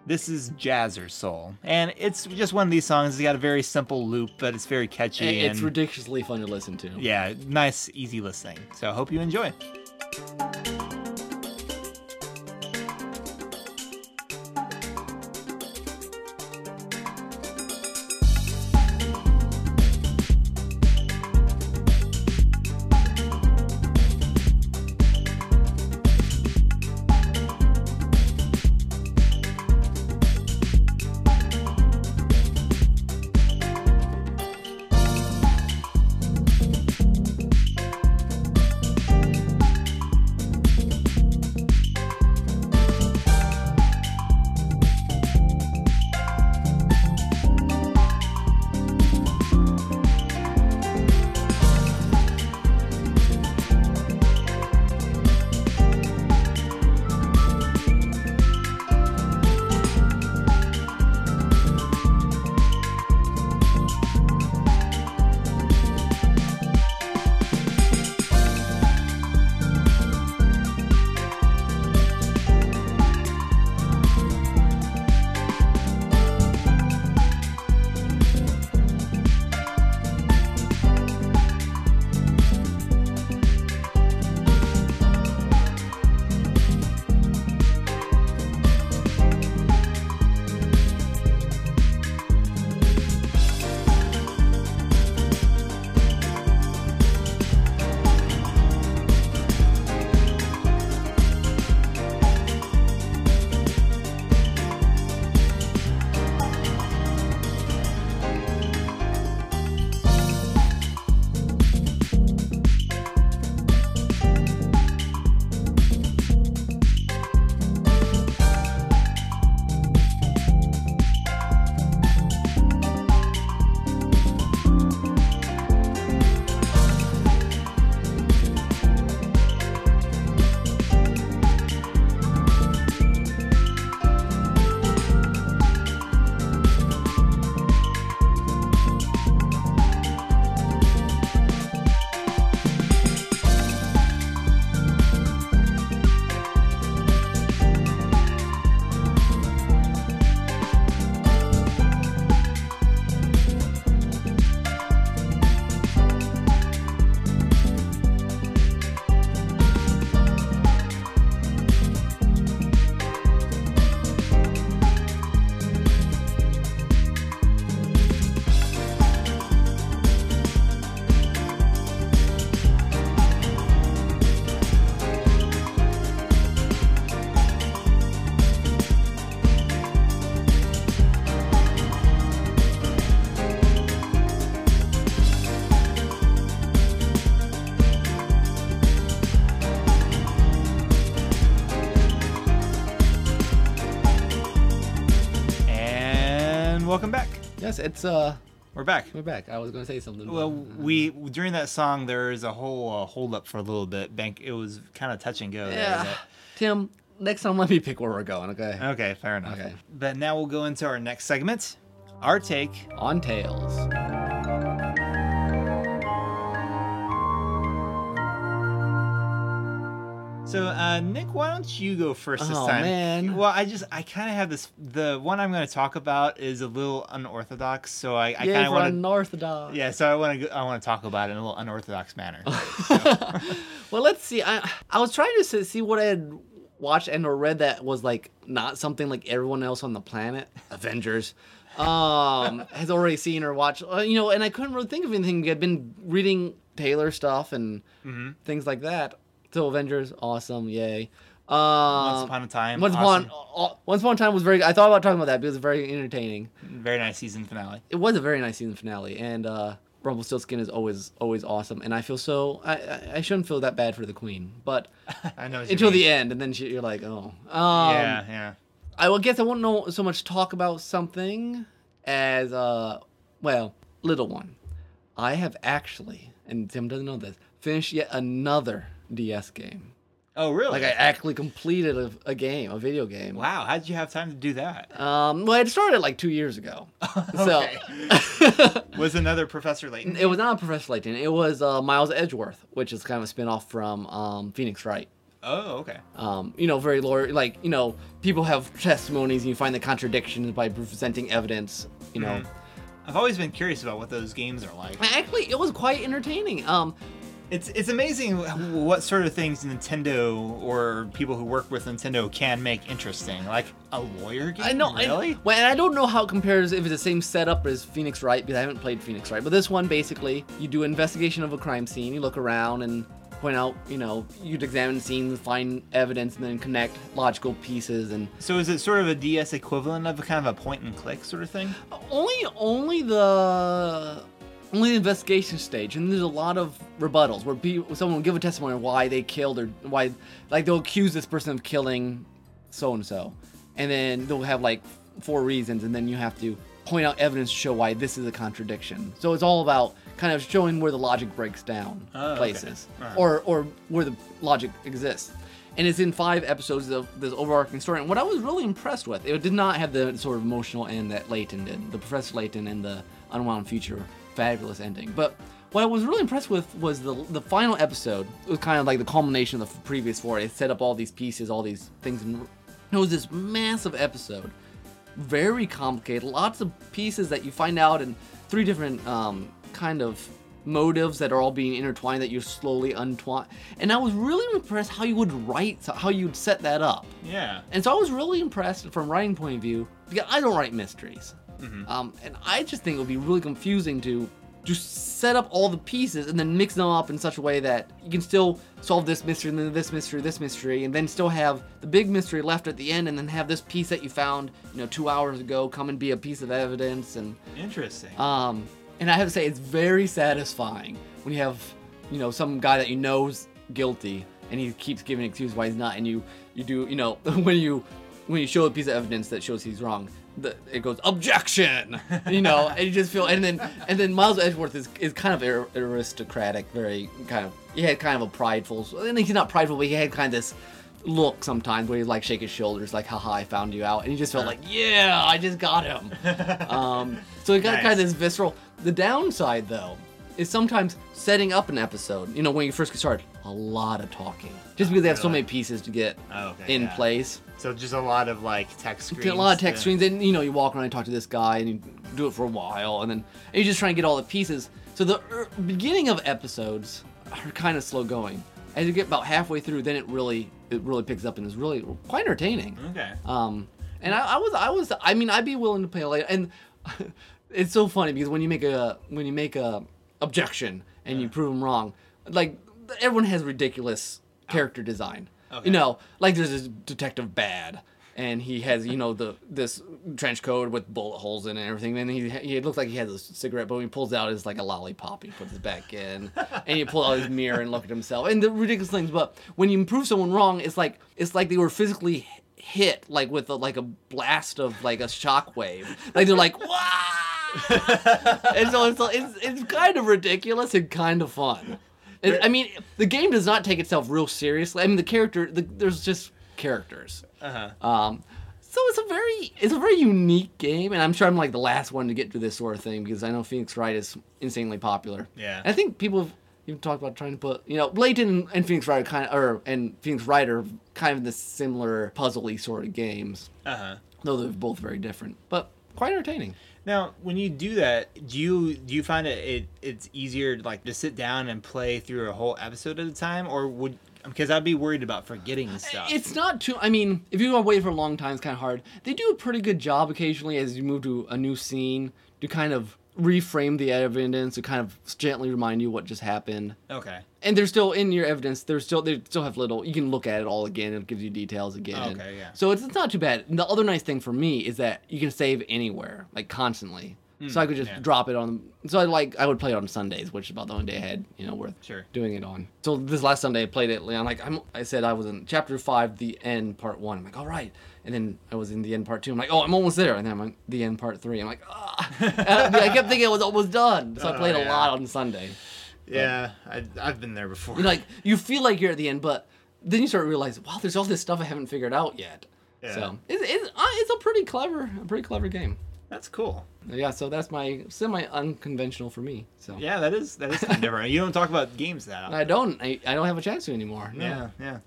Speaker 1: This is Jazzer Soul, and it's just one of these songs. It's got a very simple loop, but it's very catchy.
Speaker 2: It's
Speaker 1: and,
Speaker 2: ridiculously fun to listen to.
Speaker 1: yeah, nice, easy listening. So I hope you enjoy.
Speaker 2: It's uh,
Speaker 1: We're back.
Speaker 2: we're back. I was gonna say something.
Speaker 1: Well, we during that song there is a whole uh, hold up for a little bit. Bank, it was kind of touch and go.
Speaker 2: yeah,
Speaker 1: that-
Speaker 2: Tim. Next time, let me pick where we're going. Okay.
Speaker 1: Okay, fair enough.
Speaker 2: Okay.
Speaker 1: But now we'll go into our next segment, our take.
Speaker 2: On tales.
Speaker 1: So, uh, Nick, why don't you go first this
Speaker 2: Oh,
Speaker 1: time?
Speaker 2: man.
Speaker 1: Well, I just I kind of have this. The one I'm going to talk about is a little unorthodox, so I, I kind of want to.
Speaker 2: unorthodox.
Speaker 1: Yeah, so I want to I want to talk about it in a little unorthodox manner.
Speaker 2: Well, let's see. I I was trying to see what I had watched and or read that was like not something like everyone else on the planet, Avengers, um, has already seen or watched. Uh, you know, and I couldn't really think of anything. I'd been reading Taylor stuff and
Speaker 1: Mm-hmm.
Speaker 2: things like that. So Avengers, awesome, yay. Um,
Speaker 1: Once Upon a Time,
Speaker 2: Once
Speaker 1: awesome.
Speaker 2: upon, uh, Once upon a time was very. I thought about talking about that because it's very entertaining.
Speaker 1: Very nice season finale.
Speaker 2: It was a very nice season finale, and uh, Rumpelstiltskin is always always awesome. And I feel so. I, I shouldn't feel that bad for the queen, but
Speaker 1: I know.
Speaker 2: until the end, and then she, you're like, oh. Um,
Speaker 1: yeah, yeah.
Speaker 2: I will guess I won't know so much talk about something as uh well, little one. I have actually, and Tim doesn't know this, finished yet another DS game.
Speaker 1: Oh, really?
Speaker 2: Like I actually completed a, a game, a video game.
Speaker 1: wow. How did you have time to do that?
Speaker 2: Um, well, it started like two years ago.
Speaker 1: Okay.
Speaker 2: So
Speaker 1: Was another Professor Layton?
Speaker 2: it was not Professor Layton. It was uh, Miles Edgeworth, which is kind of a spin-off from um, Phoenix Wright.
Speaker 1: Oh, okay.
Speaker 2: um, you know, very lawyer, like, you know, people have testimonies and you find the contradictions by presenting evidence, you know.
Speaker 1: I've always been curious about what those games are like.
Speaker 2: Actually, it was quite entertaining. Um,
Speaker 1: It's it's amazing what sort of things Nintendo or people who work with Nintendo can make interesting. Like a lawyer game.
Speaker 2: I know,
Speaker 1: Really?
Speaker 2: I, well, and I don't know how it compares if it's the same setup as Phoenix Wright because I haven't played Phoenix Wright. But this one, basically, you do investigation of a crime scene, you look around and point out, you know, you'd examine scenes, find evidence, and then connect logical pieces and
Speaker 1: so is it sort of a DS equivalent of a kind of a point and click sort of thing?
Speaker 2: only only the only the investigation stage and there's a lot of rebuttals where people someone will give a testimony on why they killed or why like they'll accuse this person of killing so and so and then they'll have like four reasons and then you have to point out evidence to show why this is a contradiction so it's all about kind of showing where the logic breaks down
Speaker 1: Oh, okay.
Speaker 2: places or or where the logic exists and it's in five episodes of this overarching story. And what I was really impressed with, it did not have the sort of emotional end that Layton did. The Professor Layton and the Unwound Future, fabulous ending. But what I was really impressed with was the the final episode. It was kind of like the culmination of the previous four. It set up all these pieces, all these things, and it was this massive episode very complicated. Lots of pieces that you find out in three different um, kind of motives that are all being intertwined that you slowly untwine. And I was really impressed how you would write, how you'd set that up.
Speaker 1: Yeah.
Speaker 2: And so I was really impressed from writing point of view because I don't write mysteries,
Speaker 1: Mm-hmm.
Speaker 2: um, and I just think it would be really confusing to just set up all the pieces and then mix them up in such a way that you can still solve this mystery and then this mystery, this mystery, and then still have the big mystery left at the end, and then have this piece that you found, you know, two hours ago come and be a piece of evidence and
Speaker 1: Interesting.
Speaker 2: um, and I have to say, it's very satisfying when you have, you know, some guy that you know's guilty and he keeps giving excuses why he's not, and you you do, you know, when you when you show a piece of evidence that shows he's wrong, the, it goes objection, you know, and you just feel, and then and then Miles Edgeworth is is kind of aristocratic, very kind of he had kind of a prideful, and he's not prideful, but he had kind of this look sometimes where he like shake his shoulders like haha I found you out and he just felt like yeah I just got him um, so it got
Speaker 1: Nice.
Speaker 2: kind of this visceral. The downside, though, is sometimes setting up an episode. You know, when you first get started, a lot of talking, just because they have so many pieces to get
Speaker 1: Oh, okay,
Speaker 2: in
Speaker 1: yeah.
Speaker 2: place.
Speaker 1: So just a lot of like text screens.
Speaker 2: A lot of text
Speaker 1: to-
Speaker 2: screens, and you know, you walk around and talk to this guy, and you do it for a while, and then and you just try and get all the pieces. So the er, beginning of episodes are kind of slow going. As you get about halfway through, then it really it really picks up and is really quite entertaining.
Speaker 1: Okay.
Speaker 2: Um, and I, I was, I was, I mean, I'd be willing to play later. And it's so funny because when you make a, when you make a objection and you prove them wrong, like everyone has ridiculous character design.
Speaker 1: Okay.
Speaker 2: You know, like there's this detective Badd, and he has, you know, the this trench coat with bullet holes in it and everything. And he he looks like he has a cigarette, but when he pulls out, it's like a lollipop. He puts it back in, and he pulls out his mirror and look at himself, and the ridiculous things. But when you prove someone wrong, it's like it's like they were physically hit like with a, like a blast of like a shockwave. Like they're like, wow! and so it's, it's it's kind of ridiculous and kind of fun. I mean, the game does not take itself real seriously. I mean, the character, the, there's just characters.
Speaker 1: Uh-huh.
Speaker 2: Um, so it's a very it's a very unique game, and I'm sure I'm like the last one to get to this sort of thing because I know Phoenix Wright is insanely popular.
Speaker 1: Yeah.
Speaker 2: And I think people have even talked about trying to put you know Layton and Phoenix Wright are kind of or and Phoenix Wright are kind of the similar puzzly sort of games,
Speaker 1: Uh-huh.
Speaker 2: though they're both very different, but quite entertaining.
Speaker 1: Now, when you do that, do you do you find it, it it's easier like to sit down and play through a whole episode at a time, or would um, because I'd be worried about forgetting stuff.
Speaker 2: It's not too. I mean, if you want to wait for a long time, it's kind of hard. They do a pretty good job occasionally as you move to a new scene to kind of reframe the evidence to kind of gently remind you what just happened.
Speaker 1: Okay.
Speaker 2: And they're still in your evidence. They're still they still have little. You can look at it all again. It gives you details again.
Speaker 1: Okay, yeah.
Speaker 2: So it's, it's not too bad. And the other nice thing for me is that you can save anywhere, like constantly. so I could just
Speaker 1: Hmm, yeah.
Speaker 2: drop it on. So I like I would play it on Sundays, which is about the only day I had, you know, worth
Speaker 1: Sure.
Speaker 2: doing it on. So this last Sunday I played it. I'm like I'm, I said I was in chapter five, the end, part one. I'm like, all right. And then I was in the end part two. I'm like, oh, I'm almost there. And then I'm like, the end part three. I'm like, ah. I kept thinking it was almost done. So I
Speaker 1: Oh,
Speaker 2: played a lot on Sunday.
Speaker 1: Yeah, I, I've been there before.
Speaker 2: You like you feel like you're at the end, but then you start realizing, wow, there's all this stuff I haven't figured out yet.
Speaker 1: Yeah.
Speaker 2: So it's it's, uh, it's a pretty clever, a pretty clever game.
Speaker 1: That's cool.
Speaker 2: Yeah, so that's my semi unconventional for me. So
Speaker 1: Yeah, that is that is kind of different. You don't talk about games that often.
Speaker 2: I don't I, I don't have a chance to anymore. No.
Speaker 1: Yeah, yeah.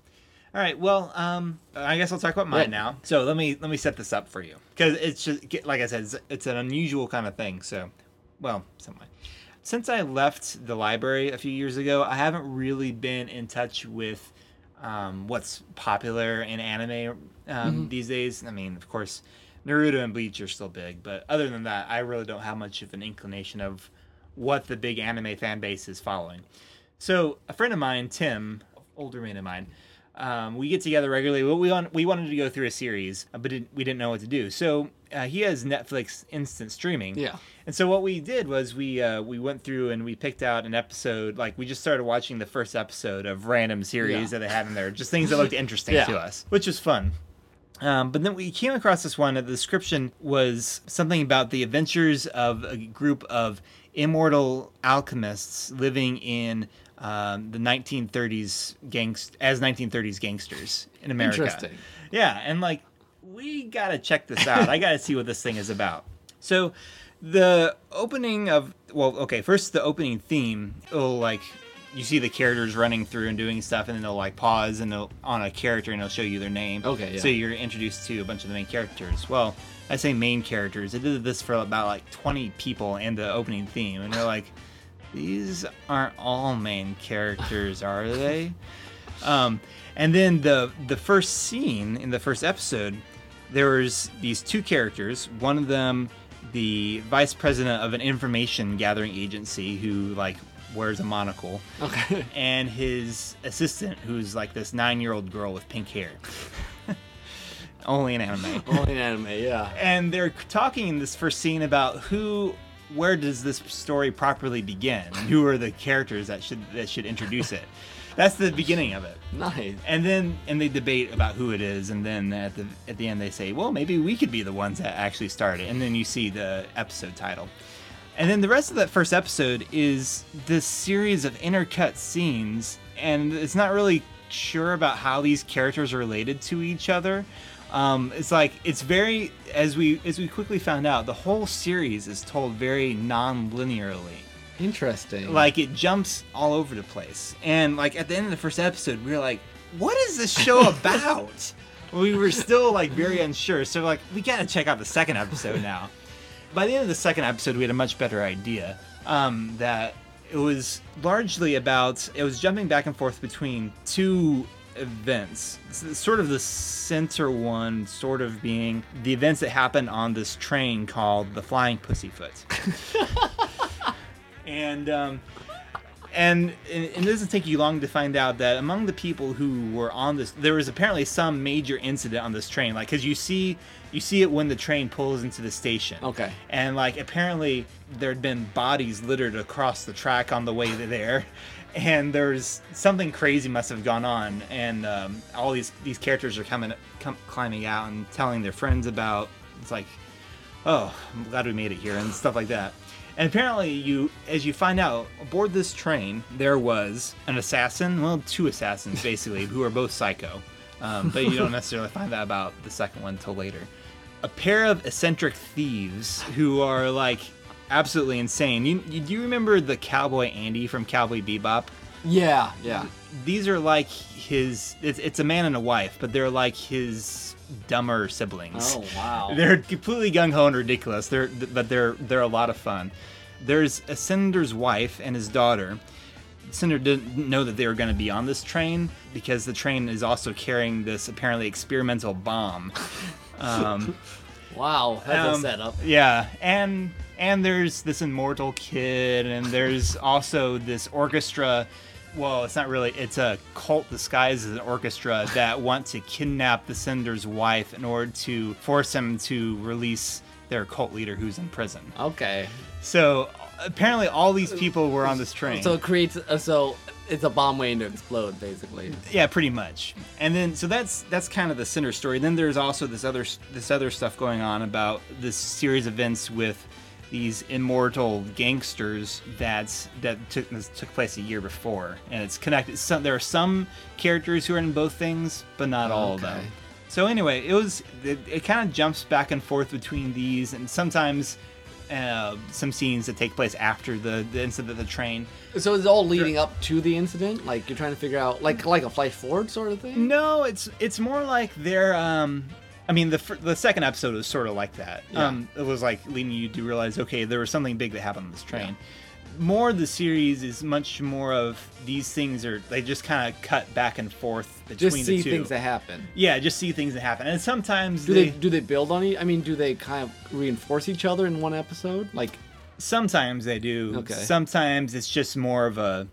Speaker 1: All right. Well, um, I guess I'll talk about mine
Speaker 2: Right.
Speaker 1: now. So let me let me set this up for you because it's just like I said, it's, it's an unusual kind of thing. So, well, somewhat. Since I left the library a few years ago, I haven't really been in touch with um, what's popular in anime um, these days. I mean, of course, Naruto and Bleach are still big, but other than that, I really don't have much of an inclination of what the big anime fan base is following. So a friend of mine, Tim, older man of mine, um, we get together regularly. Well, we we wanted to go through a series, uh, but didn't, we didn't know what to do. So uh, he has Netflix instant streaming.
Speaker 2: Yeah.
Speaker 1: And so what we did was we uh, we went through and we picked out an episode. Like we just started watching the first episode of random series
Speaker 2: Yeah.
Speaker 1: that they had in there, just things that looked interesting
Speaker 2: Yeah.
Speaker 1: to us, which was fun. Um, but then we came across this one. The description was something about the adventures of a group of immortal alchemists living in um, the 1930s gangs as 1930s gangsters in America.
Speaker 2: Interesting.
Speaker 1: Yeah, and like we gotta check this out. I gotta see what this thing is about. So, the opening of well, okay, first the opening theme. It'll like you see the characters running through and doing stuff, and then they'll like pause and they'll on a character and it'll show you their name.
Speaker 2: Okay, yeah.
Speaker 1: So you're introduced to a bunch of the main characters. Well, I say main characters. They did this for about like 20 people in the opening theme, and they're like, these aren't all main characters, are they? Um, and then the the first scene in the first episode, there was these two characters. One of them, the vice president of an information gathering agency, who like wears a monocle,
Speaker 2: Okay.
Speaker 1: and his assistant, who's like this nine year old girl with pink hair. Only in anime
Speaker 2: Only in anime, yeah.
Speaker 1: and they're talking in this first scene about who where does this story properly begin? And who are the characters that should that should introduce it? That's the beginning of it.
Speaker 2: Nice.
Speaker 1: and then and they debate about who it is and then at the at the end they say well maybe we could be the ones that actually start it. And then you see the episode title. And then the rest of that first episode is this series of intercut scenes and it's not really sure about how these characters are related to each other um, it's like it's very as we as we quickly found out the whole series is told very non-linearly.
Speaker 2: Interesting.
Speaker 1: like it jumps all over the place. And like at the end of the first episode we were like what is this show about? We were still like very unsure. So like we gotta check out the second episode now. By the end of the second episode we had a much better idea um, that it was largely about it was jumping back and forth between two events. Sort of the center one sort of being the events that happened on this train called the flying pussyfoot. And um, and and it doesn't take you long to find out that among the people who were on this, there was apparently some major incident on this train. Like, because you see, you see it when the train pulls into the station.
Speaker 2: Okay.
Speaker 1: And like, apparently there had been bodies littered across the track on the way there, and there's something crazy must have gone on, and um, all these these characters are coming, come, climbing out and telling their friends about. It's like, oh, I'm glad we made it here and stuff like that. And apparently, you as you find out aboard this train, there was an assassin, well, two assassins basically, who are both psycho. Um, but you don't necessarily find that about the second one until later. A pair of eccentric thieves who are like absolutely insane. You, you do you remember the cowboy Andy from Cowboy Bebop?
Speaker 2: yeah, yeah.
Speaker 1: These are like his. It's, it's a man and a wife, but they're like his dumber siblings.
Speaker 2: Oh wow.
Speaker 1: They're completely gung ho and ridiculous. They're but they're they're a lot of fun. There's a senator's wife and his daughter. Senator didn't know that they were going to be on this train because the train is also carrying this apparently experimental bomb. Um,
Speaker 2: Wow, that's
Speaker 1: Um,
Speaker 2: a setup.
Speaker 1: Yeah, and and there's this immortal kid, and there's also this orchestra. Well, it's not really. It's a cult disguised as an orchestra that want to kidnap the sender's wife in order to force him to release their cult leader who's in prison.
Speaker 2: Okay.
Speaker 1: So apparently, all these people were on this train.
Speaker 2: So it creates. Uh, so it's a bomb waiting to explode, basically.
Speaker 1: Yeah, pretty much. And then so that's that's kind of the center story. Then there's also this other this other stuff going on about this series of events with these immortal gangsters that's that took this took place a year before, and it's connected. Some there are some characters who are in both things, but not all of them. So anyway, it was it, it kind of jumps back and forth between these, and sometimes. Uh, some scenes that take place after the, the incident of the train.
Speaker 2: So it's all leading up to the incident. Like you're trying to figure out, like like a flash forward sort of thing.
Speaker 1: No, it's it's more like they're. Um, I mean, the the second episode was sort of like that.
Speaker 2: Yeah.
Speaker 1: Um, it was like leading you to realize, okay, there was something big that happened on this train. More of the series is much more of these things are they just kind of cut back and forth between
Speaker 2: Just see
Speaker 1: the two.
Speaker 2: things that happen.
Speaker 1: yeah, just see things that happen, and sometimes
Speaker 2: Do
Speaker 1: they,
Speaker 2: they do they build on each? I mean, do they kind of reinforce each other in one episode? Like
Speaker 1: Sometimes they do.
Speaker 2: Okay.
Speaker 1: Sometimes it's just more of a,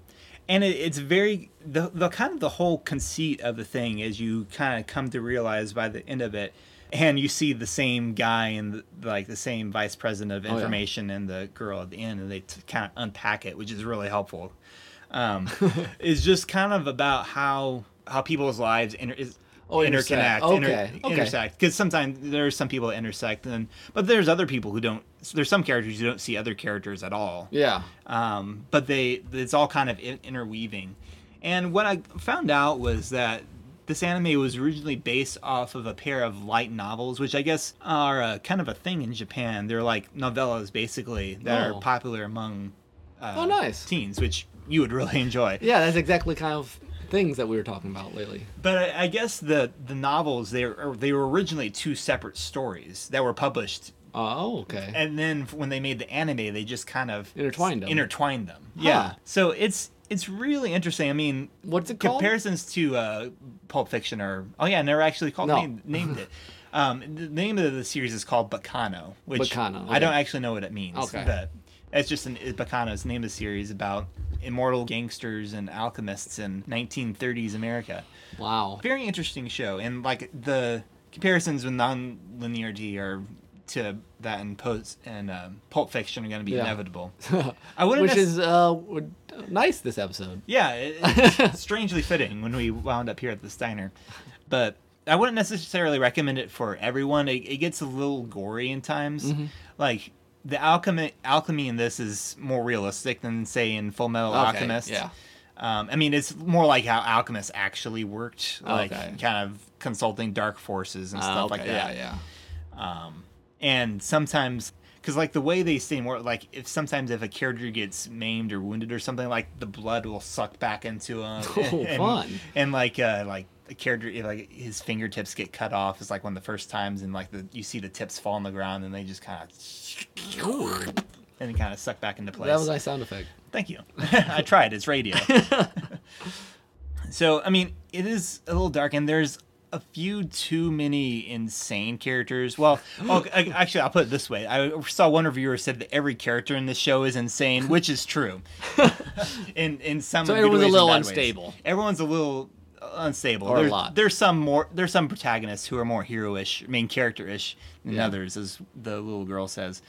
Speaker 1: and it, it's very the the kind of the whole conceit of the thing is you kind of come to realize by the end of it, and you see the same guy and like the same vice president of
Speaker 2: Oh, yeah.
Speaker 1: information and the girl at the end, and they t- kind of unpack it, which is really helpful. Um, it's just kind of about how how people's lives inter- is.
Speaker 2: Oh, intersect.
Speaker 1: interconnect, inter-
Speaker 2: Okay, okay.
Speaker 1: intersect. Because sometimes there's some people that intersect, and but there's other people who don't. There's some characters you don't see other characters at all
Speaker 2: yeah,
Speaker 1: um, but they it's all kind of interweaving and what i found out was that this anime was originally based off of a pair of light novels which i guess are uh, kind of a thing in japan they're like novellas basically that
Speaker 2: Oh.
Speaker 1: are popular among uh,
Speaker 2: Oh, nice.
Speaker 1: teens which you would really enjoy
Speaker 2: yeah. That's exactly kind of things that we were talking about lately.
Speaker 1: but I, I guess the the novels they were they were originally two separate stories that were published
Speaker 2: Oh, okay.
Speaker 1: and then when they made the anime they just kind of
Speaker 2: Intertwined them.
Speaker 1: intertwined them yeah so it's it's really interesting i mean
Speaker 2: What's it called?
Speaker 1: comparisons to uh pulp fiction or oh yeah never actually called
Speaker 2: No.
Speaker 1: named, named it um the name of the series is called Baccano which
Speaker 2: Baccano,
Speaker 1: i don't actually know what it means
Speaker 2: Okay.
Speaker 1: but it's just an Baccano's name of the series about immortal gangsters and alchemists in 1930s america
Speaker 2: wow.
Speaker 1: very interesting show and like the comparisons with non-linearity are to that and post and um, pulp fiction are going to be
Speaker 2: Yeah.
Speaker 1: inevitable i wouldn't
Speaker 2: Which is uh nice this episode.
Speaker 1: yeah it, it's strangely fitting when we wound up here at the steiner but i wouldn't necessarily recommend it for everyone it, it gets a little gory in times
Speaker 2: Mm-hmm.
Speaker 1: like the alchemy alchemy in this is more realistic than say in full metal
Speaker 2: Okay,
Speaker 1: alchemist
Speaker 2: yeah.
Speaker 1: um, I mean, it's more like how alchemists actually worked, like
Speaker 2: Okay.
Speaker 1: kind of consulting dark forces and
Speaker 2: Ah,
Speaker 1: stuff like
Speaker 2: okay,
Speaker 1: that.
Speaker 2: Yeah, yeah.
Speaker 1: And sometimes, because like the way they say more, like if sometimes if a character gets maimed or wounded or something, like the blood will suck back into him.
Speaker 2: Oh,
Speaker 1: and,
Speaker 2: fun.
Speaker 1: And like, uh, like the character, like his fingertips get cut off. It's like one of the first times, and like the you see the tips fall on the ground, and they just kind of. And kind of suck back into place.
Speaker 2: That was a nice sound effect.
Speaker 1: Thank you. I tried. It's radio. so, I mean, it is a little dark, and there's a few too many insane characters. Well, oh, I- actually, I'll put it this way. I saw one reviewer said that every character in this show is insane, which is true. in in some
Speaker 2: So
Speaker 1: good
Speaker 2: everyone's a
Speaker 1: ways and
Speaker 2: little
Speaker 1: bad ways.
Speaker 2: unstable.
Speaker 1: Everyone's a little unstable.
Speaker 2: Or a
Speaker 1: there's,
Speaker 2: lot.
Speaker 1: There's some more. There's some protagonists who are more hero-ish, main character-ish than
Speaker 2: Yeah.
Speaker 1: others, as the little girl says.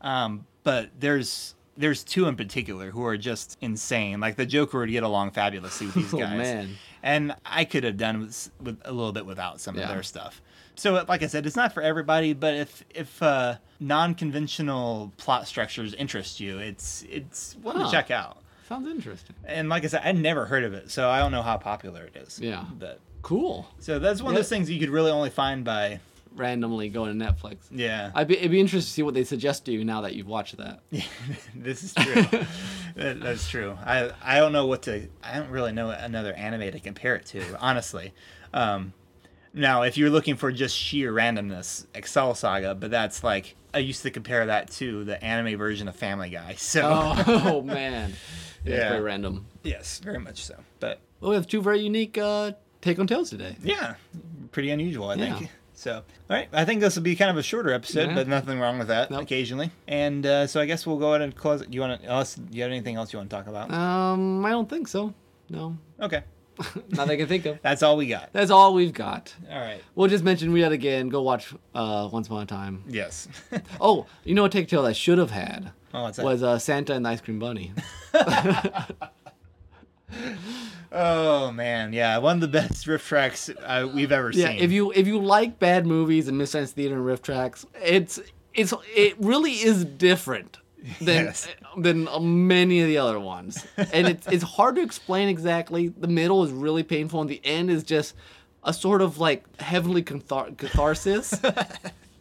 Speaker 1: Um, but there's there's two in particular who are just insane. Like the Joker would get along fabulously with these
Speaker 2: Oh,
Speaker 1: guys.
Speaker 2: man.
Speaker 1: And I could have done with, with a little bit without some
Speaker 2: Yeah.
Speaker 1: of their stuff. So, like I said, it's not for everybody. But if if uh, non-conventional plot structures interest you, it's it's one
Speaker 2: Huh.
Speaker 1: to check out.
Speaker 2: Sounds interesting.
Speaker 1: And like I said, I'd never heard of it, so I don't know how popular it is.
Speaker 2: Yeah.
Speaker 1: But
Speaker 2: Cool.
Speaker 1: so that's one
Speaker 2: Yeah.
Speaker 1: of those things you could really only find by
Speaker 2: Randomly going to Netflix.
Speaker 1: yeah.
Speaker 2: I'd be, it'd be interesting to see what they suggest to you now that you've watched that.
Speaker 1: Yeah, this is true. That- that's true. I I don't know what to. I don't really know another anime to compare it to, honestly. Um, now, if you're looking for just sheer randomness, Excel Saga, but that's like I used to compare that to the anime version of Family Guy. So
Speaker 2: Oh, man. Yeah. It's
Speaker 1: Yeah.
Speaker 2: very random.
Speaker 1: yes, very much so. But
Speaker 2: Well, we have two very unique uh, take on tales today.
Speaker 1: yeah, pretty unusual, I
Speaker 2: Yeah.
Speaker 1: think. So, all right, I think this will be kind of a shorter episode,
Speaker 2: Yeah.
Speaker 1: but nothing wrong with that
Speaker 2: Nope.
Speaker 1: occasionally. And uh, so I guess we'll go ahead and close it. You want to, unless you have anything else you want to talk about?
Speaker 2: Um, I don't think so. No,
Speaker 1: okay,
Speaker 2: Nothing I can think of.
Speaker 1: that's all we got.
Speaker 2: That's all we've got.
Speaker 1: All right.
Speaker 2: We'll just mention we yet again. Go watch uh, Once Upon a Time.
Speaker 1: Yes.
Speaker 2: Oh, you know what take tail I should have had
Speaker 1: Oh, what's that?
Speaker 2: was uh, Santa and the Ice Cream Bunny.
Speaker 1: oh man, yeah, one of the best RiffTrax uh, we've ever
Speaker 2: Yeah,
Speaker 1: seen.
Speaker 2: if you if you like bad movies and Miss Theater and RiffTrax, it's it's it really is different than
Speaker 1: Yes.
Speaker 2: than many of the other ones, and it's it's hard to explain exactly. The middle is really painful, and the end is just a sort of like heavenly cathar- catharsis.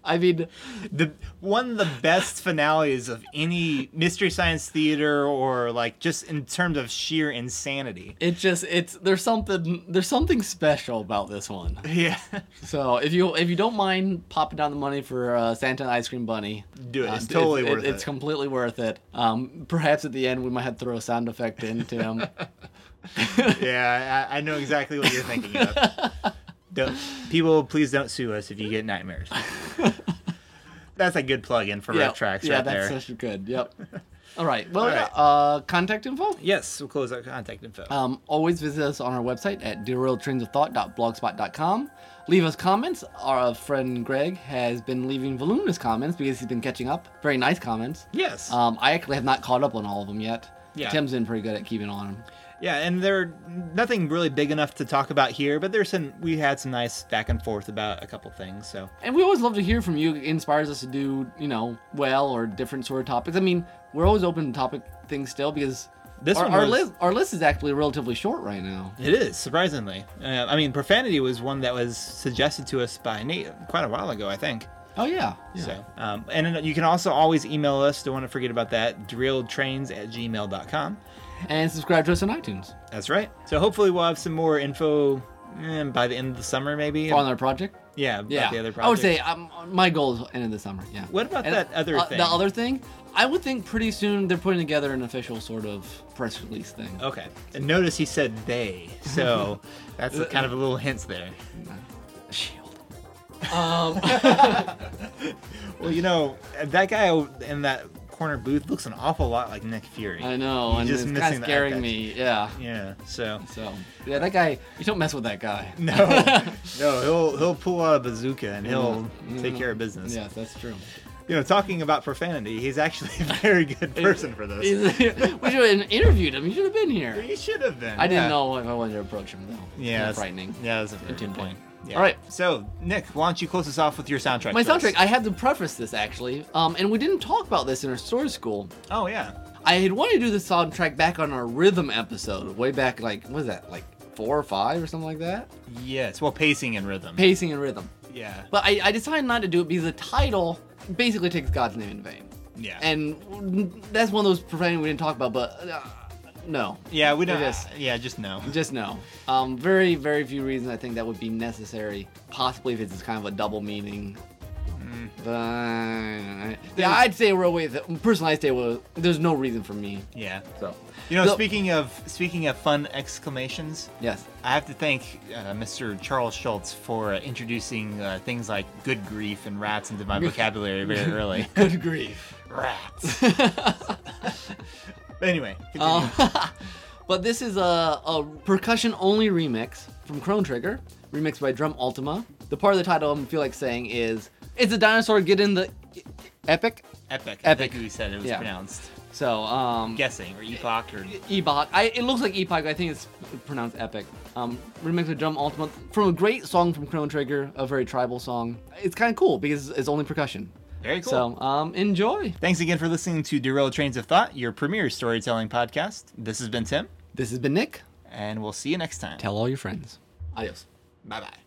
Speaker 2: I mean,
Speaker 1: the one of the best finales of any mystery science theater or like just in terms of sheer insanity.
Speaker 2: it just it's there's something there's something special about this one.
Speaker 1: Yeah.
Speaker 2: So if you if you don't mind popping down the money for uh, Santa and Ice Cream Bunny,
Speaker 1: Do it.
Speaker 2: uh,
Speaker 1: It's totally worth
Speaker 2: It's
Speaker 1: it.
Speaker 2: It's completely worth it. Um, perhaps at the end we might have to throw a sound effect into him.
Speaker 1: yeah, I, I know exactly what you're thinking of. Don't, people, please don't sue us if you get nightmares. That's a good plug-in for
Speaker 2: yeah,
Speaker 1: tracks
Speaker 2: yeah,
Speaker 1: right
Speaker 2: that's
Speaker 1: there.
Speaker 2: such good. Yep. All right. Well,
Speaker 1: All right.
Speaker 2: uh, contact info.
Speaker 1: Yes, we'll close our contact info.
Speaker 2: Um, always visit us on our website at derailtrainsoftthought.blogspot.com. Leave us comments. Our friend Greg has been leaving voluminous comments because he's been catching up. Very nice comments.
Speaker 1: yes.
Speaker 2: Um, I actually have not caught up on all of them yet.
Speaker 1: Yeah.
Speaker 2: Tim's been pretty good at keeping on them.
Speaker 1: Yeah, and they're nothing really big enough to talk about here, but there's some we had some nice back and forth about a couple things. So
Speaker 2: And we always love to hear from you. It inspires us to do, you know, well or different sort of topics. I mean, we're always open to topic things still because
Speaker 1: This
Speaker 2: our,
Speaker 1: one
Speaker 2: our
Speaker 1: was-
Speaker 2: list our list is actually relatively short right now.
Speaker 1: it is surprisingly. Uh, I mean, profanity was one that was suggested to us by Nate quite a while ago, I think.
Speaker 2: Oh yeah. yeah.
Speaker 1: So, um, and you can also always email us. Don't want to forget about that. Drilledtrains at gmail.com.
Speaker 2: And subscribe to us on iTunes
Speaker 1: That's right. So hopefully we'll have some more info eh, by the end of the summer, maybe.
Speaker 2: on our project.
Speaker 1: yeah, about
Speaker 2: Yeah.
Speaker 1: the other project.
Speaker 2: I would say um, my goal is end of the summer. Yeah.
Speaker 1: What about
Speaker 2: And,
Speaker 1: that other
Speaker 2: uh,
Speaker 1: thing?
Speaker 2: The other thing, I would think pretty soon they're putting together an official sort of press release thing.
Speaker 1: Okay. And notice he said they, so that's a, kind of a little hints there.
Speaker 2: Shield. Um.
Speaker 1: well, you know, that guy in that corner booth looks an awful lot like Nick Fury.
Speaker 2: I know,
Speaker 1: He's
Speaker 2: and
Speaker 1: just
Speaker 2: it's kind of scaring me. Yeah.
Speaker 1: Yeah. So
Speaker 2: So yeah, that guy. You don't mess with that guy.
Speaker 1: no, no, he'll he'll pull out a bazooka and he'll mm-hmm. take mm-hmm. care of business.
Speaker 2: Yes, that's true.
Speaker 1: You know, talking about profanity, he's actually a very good person for this.
Speaker 2: We should have interviewed him. He should have been here.
Speaker 1: He should have been.
Speaker 2: I didn't know if I wanted to approach him though.
Speaker 1: Yeah, that's-
Speaker 2: frightening.
Speaker 1: Yeah, that's a
Speaker 2: Intimidating.
Speaker 1: point. Yeah.
Speaker 2: All right.
Speaker 1: So, Nick, why don't you close us off with your soundtrack?
Speaker 2: My
Speaker 1: choice?
Speaker 2: soundtrack. I have to preface this actually, um, and we didn't talk about this in our story school.
Speaker 1: Oh yeah.
Speaker 2: I had wanted to do the soundtrack back on our rhythm episode, way back like what was that, like four or five or something like that?
Speaker 1: Yes. Well, pacing and rhythm.
Speaker 2: Pacing and rhythm.
Speaker 1: yeah.
Speaker 2: But I, I decided not to do it because the title basically takes God's name in vain.
Speaker 1: Yeah.
Speaker 2: And that's one of those profanity we didn't talk about, but uh, no.
Speaker 1: yeah, we don't.
Speaker 2: Is.
Speaker 1: Yeah, just no.
Speaker 2: Just no. Um, very, very few reasons I think that would be necessary. Possibly if it's kind of a double meaning.
Speaker 1: Mm.
Speaker 2: But yeah, I'd stay away with it. Personally, I stay with. There's no reason for me.
Speaker 1: Yeah.
Speaker 2: So
Speaker 1: You know,
Speaker 2: So-
Speaker 1: speaking of speaking of fun exclamations,
Speaker 2: yes,
Speaker 1: I have to thank uh, Mr. Charles Schulz for uh, introducing uh, things like good grief and rats into my vocabulary very early.
Speaker 2: good grief.
Speaker 1: rats. But anyway, continue.
Speaker 2: Uh, but this is a, a percussion only remix from Chrono Trigger, remixed by Drum Ultima. The part of the title I feel like saying is it's a dinosaur get in the epic.
Speaker 1: epic. I
Speaker 2: epic.
Speaker 1: we said it was
Speaker 2: Yeah.
Speaker 1: pronounced.
Speaker 2: So um,
Speaker 1: Guessing or epoch or
Speaker 2: Ebok. I, it looks like Epoch. I think it's pronounced Epic. Um, remix of Drum Ultima from a great song from Chrono Trigger, a very tribal song. It's kind of cool because it's only percussion.
Speaker 1: Very cool.
Speaker 2: So um, enjoy.
Speaker 1: Thanks again for listening to Derailed Trains of Thought, your premier storytelling podcast. This has been Tim,
Speaker 2: This has been Nick.
Speaker 1: and we'll see you next time.
Speaker 2: Tell all your friends. Adios.
Speaker 1: Bye bye.